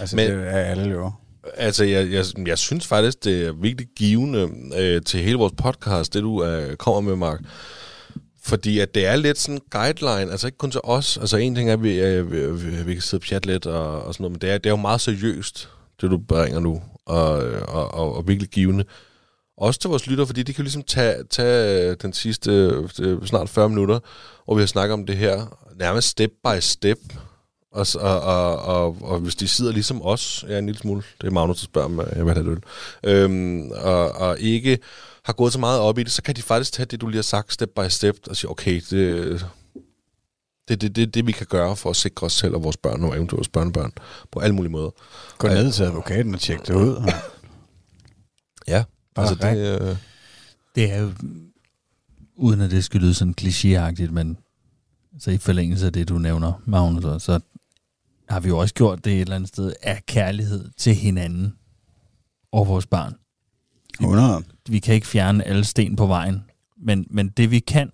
Altså, Men- Men, det er alle jo. Altså, jeg, jeg, jeg synes faktisk, det er virkelig givende øh, til hele vores podcast, det du øh, kommer med, Mark. Fordi at det er lidt sådan en guideline, altså ikke kun til os. Altså en ting er, at vi, øh, vi, vi, vi kan sidde og chatte lidt og, og sådan noget, men det er, det er jo meget seriøst, det du bringer nu, og, øh, og, og, og virkelig givende. Også til vores lytter, fordi de kan jo ligesom tage, tage øh, den sidste øh, snart 40 minutter, hvor vi har snakket om det her, nærmest step by step, og, og, og, og, og hvis de sidder ligesom os, ja, en lille smule, det er Magnus, der spørger, mig, jeg vil have det øl, øhm, og, og ikke har gået så meget op i det, så kan de faktisk tage det, du lige har sagt, step by step, og sige, okay, det det er det, det, det, vi kan gøre for at sikre os selv og vores børn og eventuelt vores børnebørn på alle mulige måder. Gå ned til advokaten og tjek det ud. Ja, Bare altså det, øh, Det er jo, uden at det skal lyde sådan klichéagtigt, men så i forlængelse af det, du nævner, Magnus, så, så har vi jo også gjort det et eller andet sted af kærlighed til hinanden og vores barn. 100. Vi kan ikke fjerne alle sten på vejen, men, men det vi kan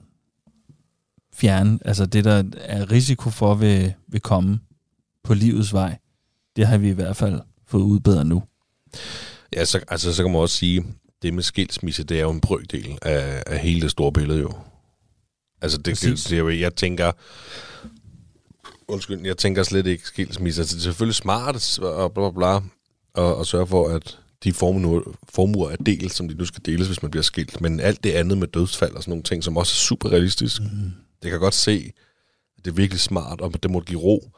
fjerne, altså det der er risiko for vil, vil komme på livets vej, det har vi i hvert fald fået udbedret nu. ja, så, altså, så kan man også sige, det med skilsmisse, det er jo en brøkdel af, af hele det store billede jo. Altså, det, det, Præcis. det er jo, jeg tænker, undskyld, jeg tænker slet ikke skilsmisse. Altså, det er selvfølgelig smart og bla bla bla, og, og sørge for, at de formuer, formuer er delt, som de nu skal deles, hvis man bliver skilt. Men alt det andet med dødsfald og sådan nogle ting, som også er super realistisk, mm. det kan jeg godt se, at det er virkelig smart, og det må give ro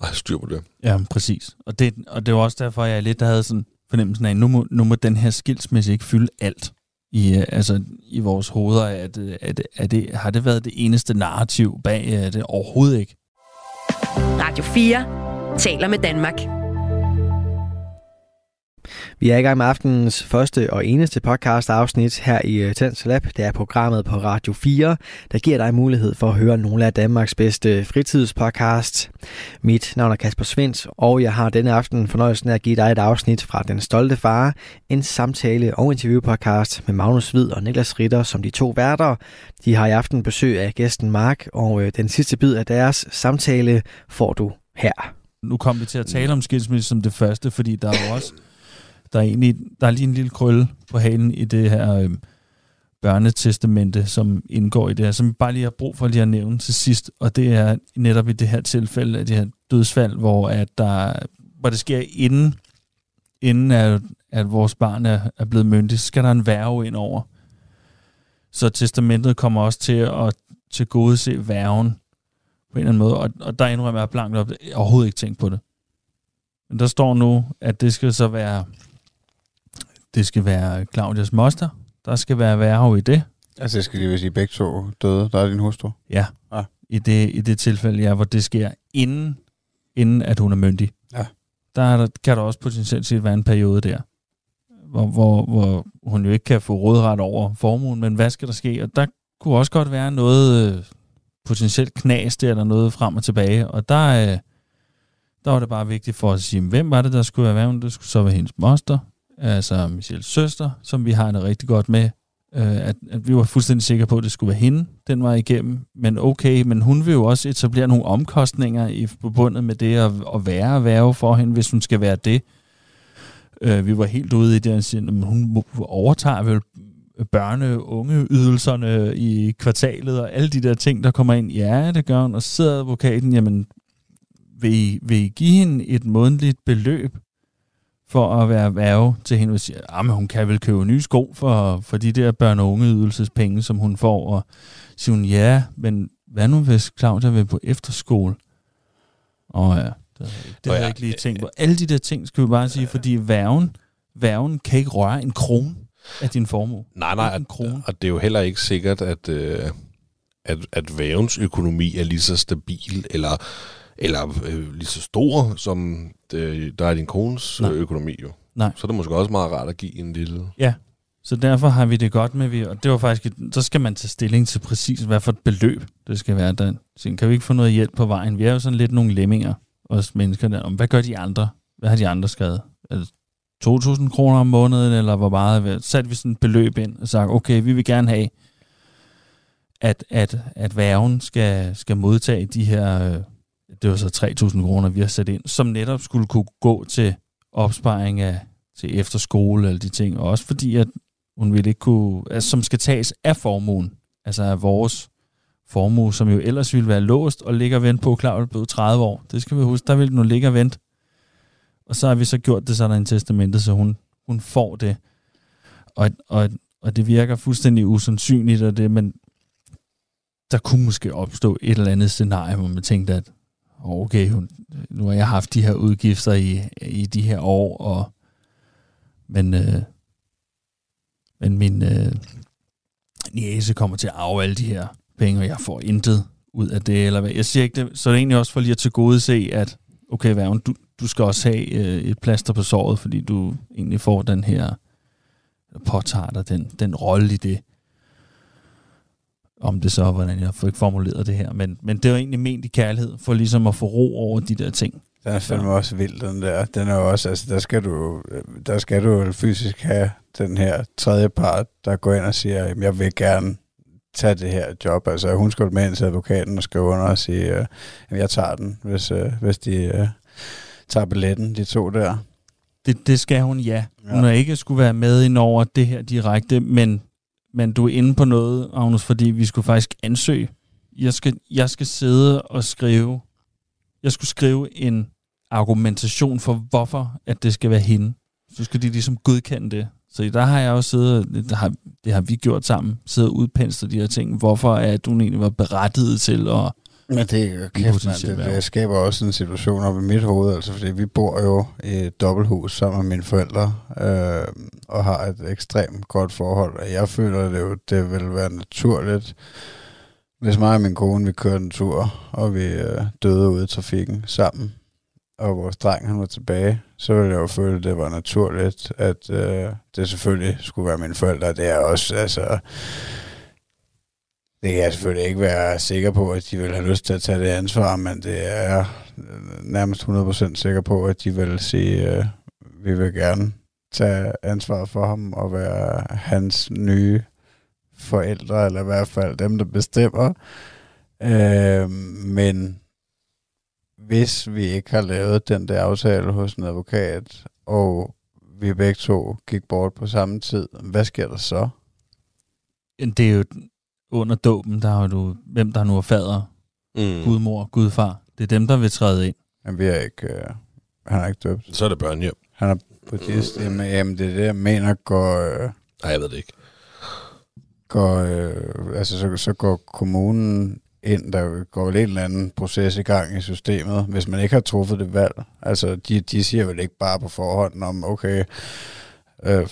og have styr på det. Ja, præcis. Og det, og det var også derfor, jeg lidt havde sådan, fornemmelsen af, nu må, nu må den her skilsmisse ikke fylde alt i, øh, altså, i vores hoveder. Er det, er det, er det, har det været det eneste narrativ bag er det? Overhovedet ikke. Radio 4 taler med Danmark. Vi er i gang med aftenens første og eneste podcast afsnit her i øh, Tens Lab. Det er programmet på Radio 4, der giver dig mulighed for at høre nogle af Danmarks bedste fritidspodcasts. Mit navn er Kasper Svens, og jeg har denne aften fornøjelsen af at give dig et afsnit fra Den Stolte Far, en samtale- og interviewpodcast med Magnus Hvid og Niklas Ritter som de to værter. De har i aften besøg af gæsten Mark, og øh, den sidste bid af deres samtale får du her. Nu kom vi til at tale om skilsmisse som det første, fordi der er jo også der er, egentlig, der er lige en lille krølle på halen i det her øh, børnetestamente, som indgår i det her, som vi bare lige har brug for lige at nævne til sidst, og det er netop i det her tilfælde af det her dødsfald, hvor, at der, hvor det sker inden, inden at, at vores barn er, er blevet myndig, så skal der en værve ind over. Så testamentet kommer også til at til gode se værven på en eller anden måde, og, og der indrømmer jeg blankt op, jeg overhovedet ikke tænkt på det. Men der står nu, at det skal så være det skal være Claudias moster. Der skal være værve i det. Altså, det skal lige sige, begge to døde. Der er din hustru. Ja. Ah. I, det, I det tilfælde, ja, hvor det sker inden, inden at hun er myndig. Ja. Der, er der kan der også potentielt set være en periode der, hvor, hvor, hvor hun jo ikke kan få rådret over formuen, men hvad skal der ske? Og der kunne også godt være noget øh, potentielt knas der, eller noget frem og tilbage. Og der, øh, der var det bare vigtigt for os at sige, hvem var det, der skulle være værven? Det skulle så være hendes moster, altså Michelles søster, som vi har det rigtig godt med. Øh, at, at vi var fuldstændig sikre på, at det skulle være hende, den var igennem. Men okay, men hun vil jo også etablere nogle omkostninger i forbundet med det at, at være værve for hende, hvis hun skal være det. Øh, vi var helt ude i det, at hun overtager vel børne- og ungeydelserne øh, i kvartalet og alle de der ting, der kommer ind. Ja, det gør hun. Og så sidder advokaten, jamen, vil I, vil I give hende et månedligt beløb for at være værve til hende og sige, at ah, hun kan vel købe nye sko for, for de der børne- og ungeydelsespenge, som hun får. Og siger hun, ja, men hvad nu hvis Claudia vil på efterskole? Og ja, det, det har jeg ikke lige tænkt på. Alle de der ting skal vi bare sige, fordi værven, værven kan ikke røre en krone af din formue. Nej, nej, en krone. og det er jo heller ikke sikkert, at, øh, at, at vævens økonomi er lige så stabil, eller eller øh, lige så stor, som det, der er din kones Nej. økonomi jo. Nej. Så er det måske også meget rart at give en lille... Ja, så derfor har vi det godt med, vi, og det var faktisk, så skal man tage stilling til præcis, hvad for et beløb det skal være. Der. Så kan vi ikke få noget hjælp på vejen? Vi er jo sådan lidt nogle lemminger, os mennesker der. Om, hvad gør de andre? Hvad har de andre skrevet? Det 2.000 kroner om måneden, eller hvor meget? Satte vi sådan et beløb ind og sagde, okay, vi vil gerne have, at, at, at værven skal, skal modtage de her det var så 3.000 kroner, vi har sat ind, som netop skulle kunne gå til opsparing af til efterskole eller de ting, og også fordi, at hun ville ikke kunne, altså, som skal tages af formuen, altså af vores formue, som jo ellers ville være låst og ligger og vente på, klar at blive 30 år. Det skal vi huske, der vil nu ligge og vente. Og så har vi så gjort det sådan en testamente, så hun, hun får det. Og, og, og det virker fuldstændig usandsynligt, og det, men der kunne måske opstå et eller andet scenarie, hvor man tænkte, at okay, hun, nu har jeg haft de her udgifter i, i de her år, og men, øh, men min øh, næse kommer til at arve alle de her penge, og jeg får intet ud af det, eller hvad. Jeg siger ikke det, så det er egentlig også for lige at til gode se, at okay, Værven, du, du skal også have øh, et plaster på såret, fordi du egentlig får den her, påtager dig den, den rolle i det om det så, hvordan jeg får ikke formuleret det her, men, men det er jo egentlig ment i kærlighed, for ligesom at få ro over de der ting. Den er fandme ja. også vild, den der. Den er også, altså, der skal du, der skal du fysisk have den her tredje part, der går ind og siger, at jeg vil gerne tage det her job. Altså, hun skal med ind til advokaten og skrive under og sige, at jeg tager den, hvis, øh, hvis de uh, tager billetten, de to der. Det, det skal hun, ja. Hun ja. har ikke skulle være med ind over det her direkte, men men du er inde på noget, Agnes, fordi vi skulle faktisk ansøge. Jeg skal, jeg skal sidde og skrive, jeg skulle skrive en argumentation for, hvorfor at det skal være hende. Så skal de ligesom godkende det. Så der har jeg også siddet, det har, det har vi gjort sammen, siddet og udpenslet de her ting. Hvorfor er du egentlig var berettiget til at men det, kæft, man, det, det skaber også en situation op i mit hoved, altså fordi vi bor jo i et dobbelthus sammen med mine forældre, øh, og har et ekstremt godt forhold, og jeg føler det jo, det vil være naturligt, hvis mig og min kone, vi kørte en tur, og vi øh, døde ude i trafikken sammen, og vores dreng han var tilbage, så ville jeg jo føle, at det var naturligt, at øh, det selvfølgelig skulle være mine forældre. Det er også, altså, det kan jeg selvfølgelig ikke være sikker på, at de vil have lyst til at tage det ansvar, men det er øh, nærmest 100% sikker på, at de vil sige, at vi vil gerne tage ansvar for ham og være hans nye forældre, eller i hvert fald dem, der bestemmer. Øh, men hvis vi ikke har lavet den der aftale hos en advokat, og vi begge to gik bort på samme tid, hvad sker der så? Det er jo under dåben, der har du, hvem der nu er fader, Mm. gudmor, gudfar. Det er dem, der vil træde ind. Men vi er ikke, øh, han er ikke døbt. Så er det børnehjem. Han er buddhist. Jamen, jamen, det er det, jeg mener, går, øh, Nej, jeg ved det ikke. går, øh, altså, så, så går kommunen ind, der går vel en eller anden proces i gang i systemet, hvis man ikke har truffet det valg. Altså, de, de siger vel ikke bare på forhånd om, okay, øh,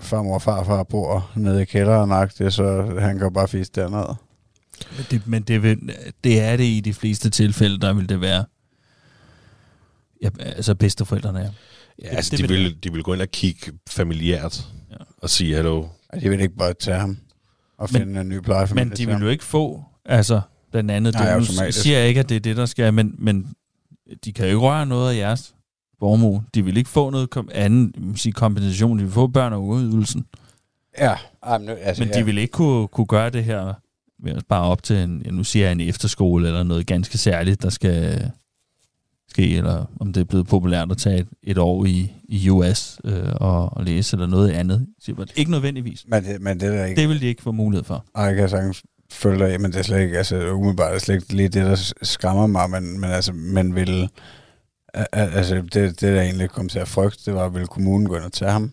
farmor og farfar bor nede i kælderen, det, så han kan jo bare fiske derned. Men det, men det, vil, det er det i de fleste tilfælde, der vil det være. Ja, altså bedsteforældrene er. Ja, Det- altså, det de, vil- vil, de vil gå ind og kigge familiært Ja. ja. og sige hallo. Og de vil ikke bare tage ham og Men- finde en ny plejefamilie Men de vil ham. jo ikke få, altså blandt andet, Nej, det, nu siger jeg ikke, at det er det, der skal, men, men de kan jo ikke røre noget af jeres formue. De vil ikke få noget kom, anden sige, kompensation. De vil få børn- og ungeydelsen. Ja, Ej, men, nu, altså, Men ja. de vil ikke kunne, kunne gøre det her ved at spare op til en, ja, nu siger jeg en efterskole eller noget ganske særligt, der skal ske, eller om det er blevet populært at tage et, et år i, i US øh, og, og læse, eller noget andet. Bare, Ikke nødvendigvis. Men det, men det er der ikke. Det vil de ikke få mulighed for. Ej, jeg kan sagtens følge dig men det er slet ikke, altså umiddelbart er det slet ikke lige det, der skræmmer mig, men, men altså, man vil, altså det, det der egentlig kom til at frygte, det var, vil kommunen gå ind og tage ham?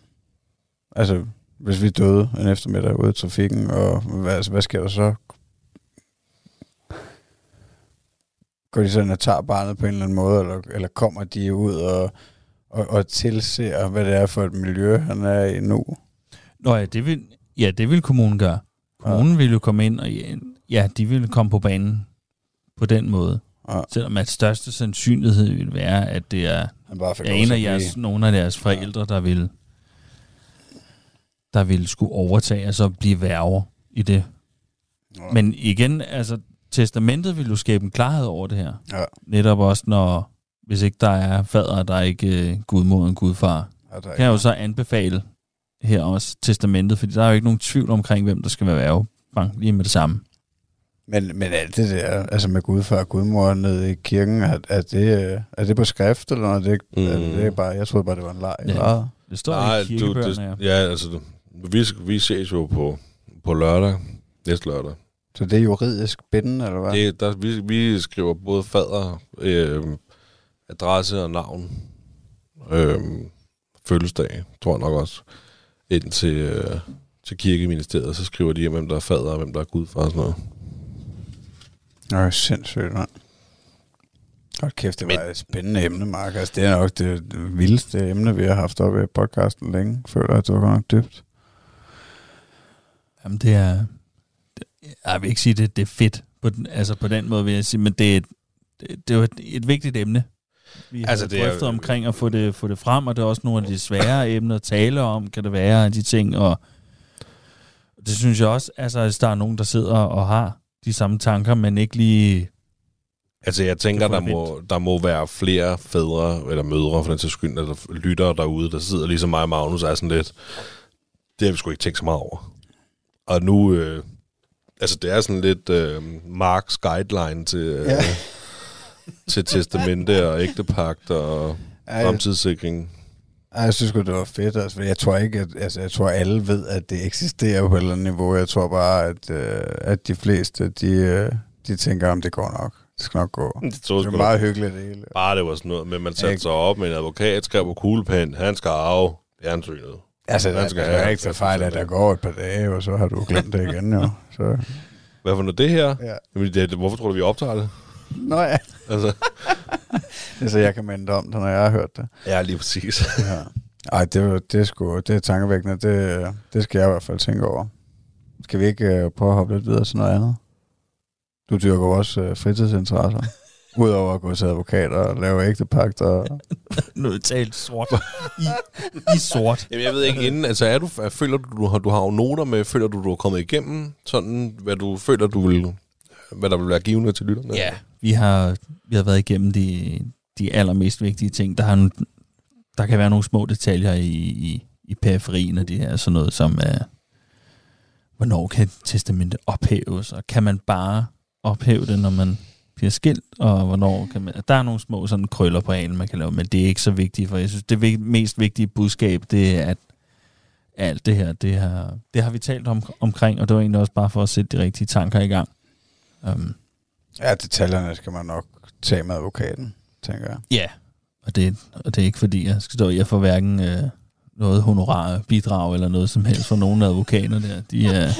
Altså, hvis vi døde en eftermiddag ude i trafikken, og hvad, altså, hvad sker der så? Går de sådan og tager barnet på en eller anden måde, eller, eller kommer de ud og, og, og tilser, hvad det er for et miljø, han er i nu? Nå ja, det vil, ja, det vil kommunen gøre. Kommunen ja. vil jo komme ind, og ja, ja, de vil komme på banen på den måde. Ja. Selvom at største sandsynlighed vil være, at det er Han bare ja, en af jeres, nogle af deres forældre, der vil der vil skulle overtage og så blive værger i det. Ja. Men igen, altså, testamentet vil jo skabe en klarhed over det her. Ja. Netop også, når, hvis ikke der er fader, der er ikke øh, gudmor og gudfar. Ja, der Kan jeg jo så anbefale her også testamentet, fordi der er jo ikke nogen tvivl omkring, hvem der skal være værge. Bang, lige med det samme. Men, men alt det der, altså med gudfar og gudmor nede i kirken, er, er, det, er det på skrift, eller er det, mm. er det, er bare, jeg troede bare, det var en leg. Ja. Det står Nej, i du, kirkebøgerne, det, ja. ja, altså, du- vi, vi ses jo på, på lørdag, næste lørdag. Så det er juridisk bindende, eller hvad? Det, der, vi, vi skriver både fader, øh, adresse og navn, øh, fødselsdag, tror jeg nok også, ind til, øh, til kirkeministeriet, så skriver de, hvem der er fader og hvem der er gudfar og sådan noget. Nå, sindssygt, mand. Hold kæft, det var et spændende emne, Mark. Altså, det er nok det, det vildeste emne, vi har haft oppe i podcasten længe. Føler jeg, at det var godt nok dybt. Jamen, det er... Det, jeg vil ikke sige, det, det er fedt. På den, altså, på den måde vil jeg sige, men det er et, det, det er et, et vigtigt emne. Vi har Altså, det er- drøftet omkring at få det, få det frem, og det er også nogle af de svære emner at tale om, kan det være, de ting, og det synes jeg også, altså, hvis der er nogen, der sidder og har de samme tanker, men ikke lige... Altså, jeg tænker, der må, der må være flere fædre, eller mødre for den til skyld, eller lyttere derude, der sidder ligesom mig og Magnus, og er sådan lidt, det har vi sgu ikke tænkt så meget over. Og nu, øh, altså det er sådan lidt øh, Marks guideline til, øh, Ja. til testamente og ægtepagt og fremtidssikring. Ej, jeg synes godt, det var fedt. Altså, jeg tror ikke, at, altså, jeg tror, alle ved, at det eksisterer på et eller andet niveau. Jeg tror bare, at, øh, at de fleste, de, øh, de tænker, om det går nok. Det skal nok gå. Det tror Det er meget hyggeligt, det hele. Bare det var sådan noget, men man satte Ikke? sig op med en advokat, skrev på kuglepen, han skal arve fjernsynet. Altså, der skal skal have jeg ikke tage fejl at der 50%. går et par dage, og så har du glemt det igen, jo. Så, Hvad for noget det her? Ja. Jamen, det, hvorfor tror du, vi optager det? Nå ja. Altså, Det er så, jeg kan minde om det, når jeg har hørt det. ja, lige præcis. Ja. Ej, det, det er sgu, det er tankevækkende. Det, det skal jeg i hvert fald tænke over. Skal vi ikke uh, prøve at hoppe lidt videre til noget andet? Du dyrker jo også uh, fritidsinteresser. Udover at gå til advokater og lave ægte pagter. Noget talt sort. I, I sort. Jamen, jeg ved ikke inden, altså er du, er, føler du, du har, du har jo noter med, føler du, du er kommet igennem, sådan, hvad du føler, du vil, hvad der vil være givende til lytterne? Ja, vi har, vi har været igennem de, de allermest vigtige ting. Der, har, en, der kan være nogle små detaljer i, i, i periferien af det her, sådan noget som, uh, hvornår kan testamentet ophæves, og kan man bare ophæve det, når man bliver skilt, og hvornår kan man... Der er nogle små sådan krøller på halen, man kan lave, men det er ikke så vigtigt, for jeg synes, det mest vigtige budskab, det er, at alt det her, det har, det har vi talt om, omkring, og det var egentlig også bare for at sætte de rigtige tanker i gang. Um, Ja, detaljerne skal man nok tage med advokaten, tænker jeg. Ja, og det, og det er ikke fordi, jeg skal stå, jeg får hverken øh, noget honorar, bidrag eller noget som helst fra nogle af advokater der. De er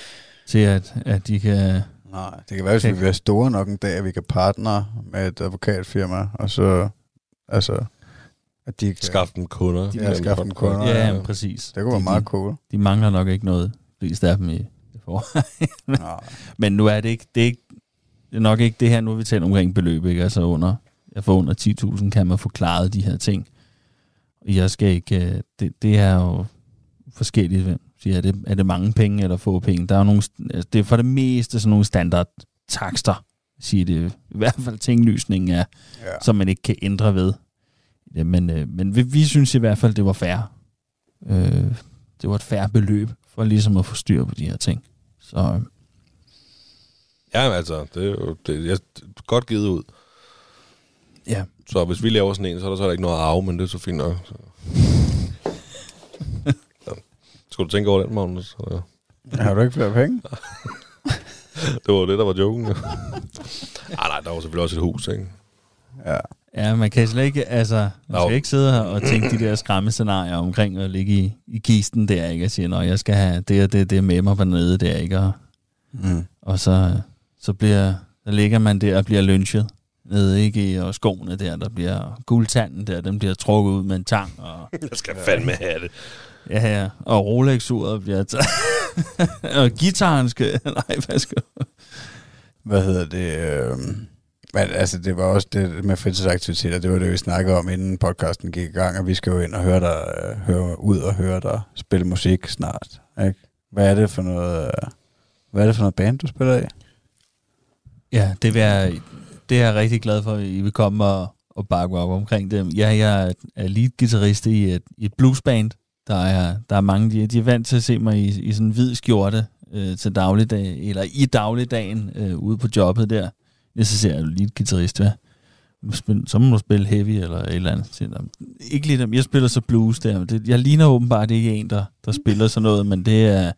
til, at, at de kan... Nej, det kan være, hvis vi bliver store nok en dag, at vi kan partner med et advokatfirma, og så, altså, at de kan... Skaffe dem kunder. Ja, skaffe dem kunder. Ja, ja. ja, præcis. Det kunne være de, meget cool. De, de mangler nok ikke noget, flest af dem i forvejen. Nej. Men nu er det ikke, det er ikke, det er nok ikke det her, nu vi talt omkring beløb, ikke? Altså under, jeg får under 10.000, kan man få klaret de her ting. Jeg skal ikke, øh, det, det er jo forskelligt, hvem siger, er det, er det mange penge eller få penge? Der er nogle, altså, det er for det meste sådan nogle standard takster, siger det. I hvert fald tinglysningen er, Ja. som man ikke kan ændre ved. Ja, men, øh, men vi, vi synes i hvert fald, det var fair. Øh, det var et fair beløb, for ligesom at få styr på de her ting. Så øh, Ja, altså, det er jo det, jeg, er godt givet ud. ja, Så hvis vi laver sådan en, så er der så er der ikke noget at arve, men det er så fint nok. Så. så. Skal du tænke over den, Magnus? Så, Har du ikke flere penge? Det var det, der var joken. jo. Ej, nej, der var selvfølgelig også et hus, ikke? Ja. Ja, man kan slet ikke, altså, man skal Jo. ikke sidde her og tænke de der skræmmescenarier omkring at ligge i, i kisten der, ikke? Og sige, når jeg skal have det og det, det med mig dernede der, ikke? Og, Mm. og så, så bliver, så ligger man der og bliver lynchet nede, ikke? I- Og skoene der, der bliver guldtanden der, den bliver trukket ud med en tang, og Jeg skal fandme have det. ja, ja, og Rolex-uret bliver taget. og gitaren skal, nej, hvad skal Hvad hedder det? Øh, men altså, det var også det med fritidsaktiviteter, det var det, vi snakkede om, inden podcasten gik i gang, og vi skal jo ind og høre dig, øh, høre ud og høre dig spille musik snart. Ikke? Hvad er det for noget, øh, hvad er det for noget band, du spiller i? Ja, det, vil jeg, det er jeg rigtig glad for, at I vil komme og, og bakke op omkring det. Ja, jeg er lead guitarist i et, i et bluesband. Der er, der er mange, de, de er vant til at se mig i, i sådan en hvid skjorte øh, til dagligdag, eller i dagligdagen øh, ude på jobbet der. Jeg så ser jeg lead guitarist, hvad? Så må du spille heavy eller et eller andet. Så siger Ikke lige dem. Jeg spiller så blues der. Det, jeg ligner åbenbart ikke en, der, der spiller sådan noget, men det er...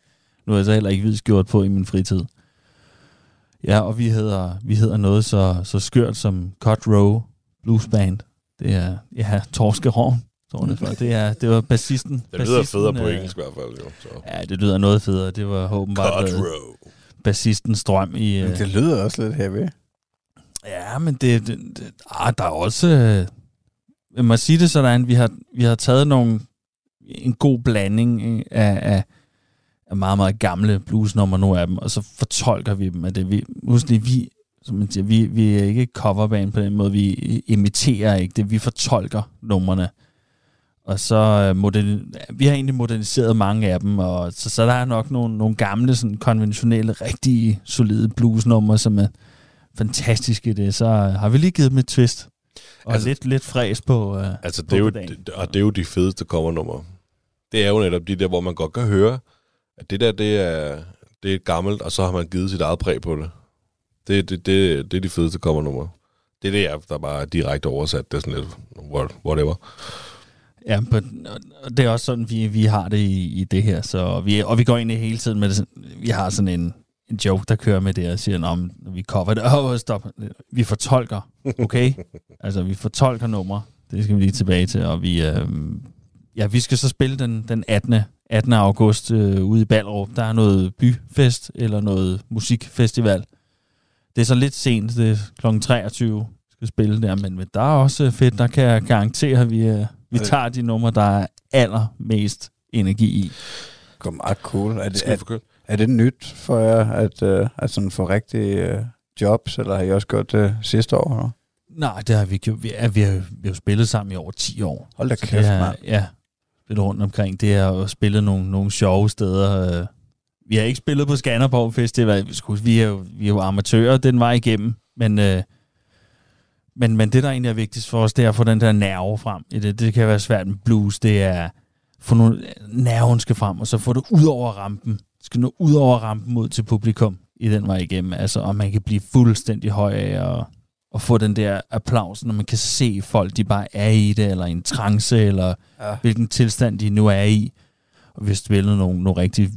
Nu er jeg så heller ikke hvid skjort på i min fritid. Ja, og vi hedder, vi hedder noget så, så skørt som Cut Row Blues Band. Det er, ja, Torskerovn, tror jeg det er, det var bassisten. Det lyder bassisten, federe på øh, engelsk i hvert fald, jo. Så. Ja, det lyder noget federe. Det var åbenbart Cut øh, row. bassistens drøm i... Men det lyder også lidt heavy. Ja, men det, det, det ah, der er også... Øh, jeg må sige det sådan, vi har, vi har taget nogle, en god blanding ikke, af, af, af meget, meget gamle bluesnumre, nogle af dem, og så fortolker vi dem af det. Vi, husk lige, vi, som man siger, vi, vi er ikke coverband på den måde, vi imiterer ikke det, vi fortolker numrene. Og så øh, modern, vi har egentlig moderniseret mange af dem, og så, så der er nok nogle, nogle gamle, sådan konventionelle, rigtige, solide bluesnumre, som er fantastiske i det. Så øh, har vi lige givet dem et twist. Og Altså- lidt, lidt fræs på, øh, Altså, på det er, jo, det, og det er jo de fedeste covernumre. Det er jo netop de der, hvor man godt kan høre, at det der, det er, det er gammelt, og så har man givet sit eget præg på det. Det, det, det, det er de fedeste covernumre. Det er det, jeg- der bare er direkte oversat. Det er sådan lidt, what- whatever. Ja, og det er også sådan, vi, vi har det i, i det her. Så vi, og vi går ind i hele tiden med det. Vi har sådan en, en joke, der kører med det og siger, "Nå, men når vi cover det, oh, stop. Vi fortolker, okay? altså, vi fortolker numre. Det skal vi lige tilbage til. Og vi, øh, ja, vi skal så spille den, den 18. 18. august øh, ude i Ballerup. Der er noget byfest eller noget musikfestival. Det er så lidt sent, det er kl. 23, vi skal spille der, men, der er også fedt, der kan jeg garantere, at vi, øh, vi tager de numre, der er allermest energi i. Det går meget cool. Er det, er, er det nyt for jer, at, øh, at sådan få rigtige øh, jobs, eller har I også gjort det sidste år? Eller? Nej, det har vi gjort. Vi, er, vi, har, vi har jo spillet sammen i over 10 år. Hold da kæft, det mand. Ja, lidt rundt omkring. Det er jo spillet nogle, nogle sjove steder. Øh, vi har ikke spillet på Skanderborg Festival. Vi, vi, er jo, vi er jo amatører den vej igennem. Men, øh, men, men det, der egentlig er vigtigst for os, det er at få den der nerve frem i det. Det kan være svært med blues. Det er få nogle, nerven skal frem, og så få det ud over rampen. Det skal nå ud over rampen ud til publikum i den vej igennem. Altså, og man kan blive fuldstændig høj af at og få den der applaus, når man kan se folk, de bare er i det, eller i en trance, eller Ja. hvilken tilstand de nu er i. Og vi har spillet nogle, nogle rigtig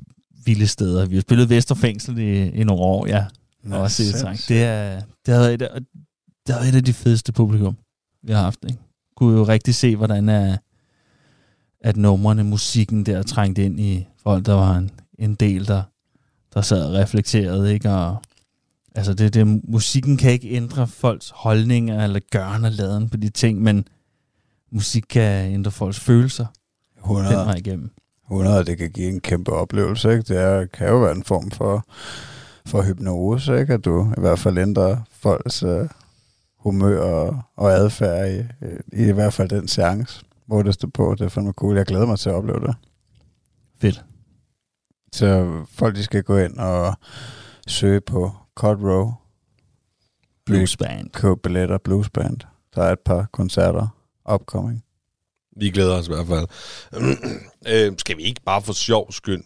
vilde steder. Vi har spillet Vesterfængsel i, i nogle år, ja. Nå, Og også sindssygt. Trang. Det, er, det, et, af- det har været et af de fedeste publikum, vi har haft. Ikke? Kunne jo rigtig se, hvordan er, at numrene, musikken der trængt ind i folk, der var en, en del, der, der sad og reflekterede. Ikke? Og, altså det, det, musikken kan ikke ændre folks holdninger eller gørne og laden på de ting, men musik kan ændre folks følelser den 100, vej igennem. 100, det kan give en kæmpe oplevelse, ikke? Det er, kan jo være en form for, for hypnose, ikke? At du i hvert fald ændrer folks øh, humør og, og adfærd i, i, i hvert fald den seance, hvor det står på. Det er fandme cool. Jeg glæder mig til at opleve det. Fedt. Så folk, de skal gå ind og søge på Cut Row, Blues Band. købe billetter, bluesband. Der er et par koncerter upcoming. Vi glæder os i hvert fald. øh, skal vi ikke bare for sjov skyld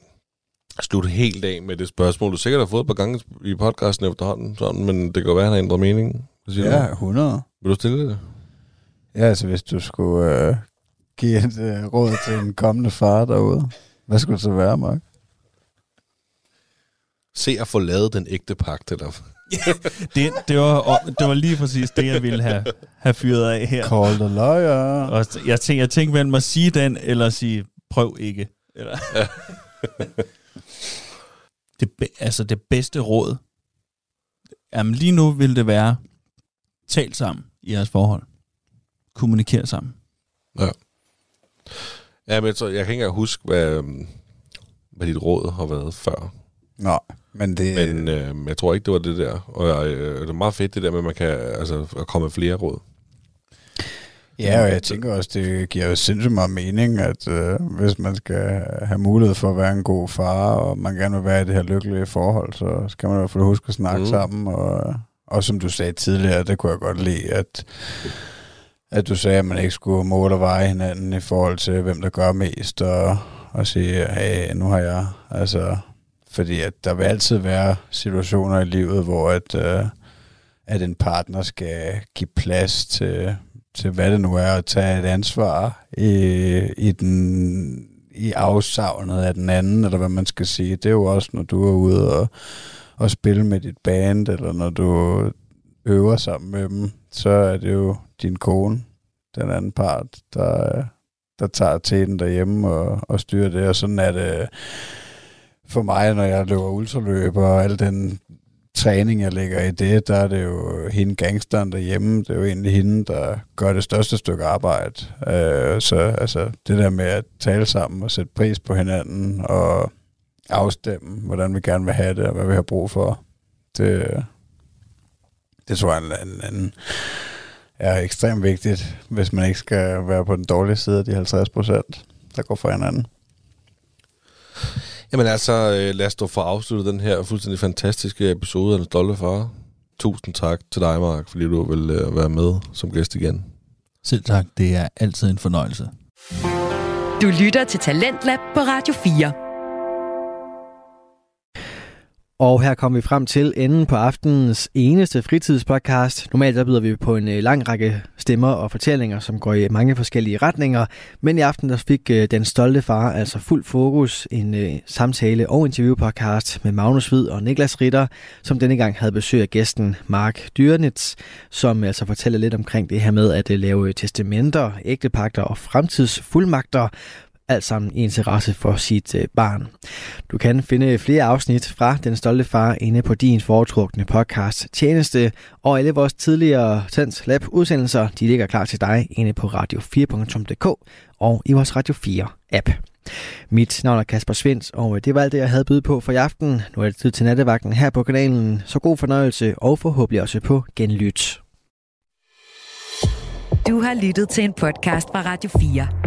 slutte helt af med det spørgsmål, du sikkert har fået et par gange i podcasten efterhånden, sådan, men det kan jo være, at han har ændret mening. Hvad siger Ja, du? 100. Vil du stille det? Ja, altså hvis du skulle øh, give et øh, råd til en kommende far derude, hvad skulle det så være, Mark? Se at få lavet den ægte pagt, eller Det, det, var, det var lige præcis det, jeg ville have, have fyret af her. Call the lawyer. Og jeg tænkte, jeg tænkte mellem at sige den, eller sige, prøv ikke. Eller. det, altså det bedste råd, jamen lige nu vil det være, tal sammen i jeres forhold. Kommuniker sammen. Ja, men så, jeg kan ikke engang huske, hvad, øhm, hvad dit råd har været før. Nå, men det... Men øh, jeg tror ikke, det var det der. Og øh, det er meget fedt, det der med, at man kan altså, komme med flere råd. Ja, og jeg tænker også, det giver jo sindssygt meget mening, at øh, hvis man skal have mulighed for at være en god far, og man gerne vil være i det her lykkelige forhold, så skal man i hvert fald huske at snakke mm. sammen. Og, og som du sagde tidligere, det kunne jeg godt lide, at, at du sagde, at man ikke skulle måle og veje hinanden i forhold til, hvem der gør mest, og, og sige, hey, nu har jeg... Altså, fordi at der vil altid være situationer i livet, hvor at, øh, at en partner skal give plads til, til hvad det nu er, at tage et ansvar i, i, den, i afsavnet af den anden, eller hvad man skal sige. Det er jo også, når du er ude og, og spille med dit band, eller når du øver sammen med dem, så er det jo din kone, den anden part, der, der tager teten derhjemme og, og styrer det, og sådan er det for mig, når jeg løber ultraløb og al den træning, jeg lægger i det, der er det jo hende gangsteren derhjemme. Det er jo egentlig hende, der gør det største stykke arbejde. Øh, så altså, det der med at tale sammen og sætte pris på hinanden og afstemme, hvordan vi gerne vil have det og hvad vi har brug for, det, det tror jeg en, en, en, er ekstremt vigtigt, hvis man ikke skal være på den dårlige side af de 50 procent, der går for hinanden. Jamen altså, øh, lad os dog få afsluttet den her fuldstændig fantastiske episode af Den Stolte Far. Tusind tak til dig, Mark, fordi du vil øh, være med som gæst igen. Selv tak, det er altid en fornøjelse. Du lytter til Talentlab på Radio 4. Og her kommer vi frem til enden på aftenens eneste fritidspodcast. Normalt der byder vi på en øh, lang række stemmer og fortællinger, som går i mange forskellige retninger. Men i aften der fik øh, Den Stolte Far altså fuld fokus en øh, samtale- og interviewpodcast med Magnus Hvid og Niklas Ritter, som denne gang havde besøg af gæsten Mark Dyrenitz, som altså fortæller lidt omkring det her med at lave testamenter, ægtepagter og fremtidsfuldmagter alt sammen i interesse for sit øh, barn. Du kan finde flere afsnit fra Den Stolte Far inde på din foretrukne podcast tjeneste, og alle vores tidligere Tens Lab udsendelser, de ligger klar til dig inde på radio4.dk og i vores Radio 4 app. Mit navn er Kasper Svens, og øh, det var alt det, jeg havde byde på for i aften. Nu er det tid til nattevagten her på kanalen, så god fornøjelse og forhåbentlig også på genlyt. Du har lyttet til en podcast fra Radio 4.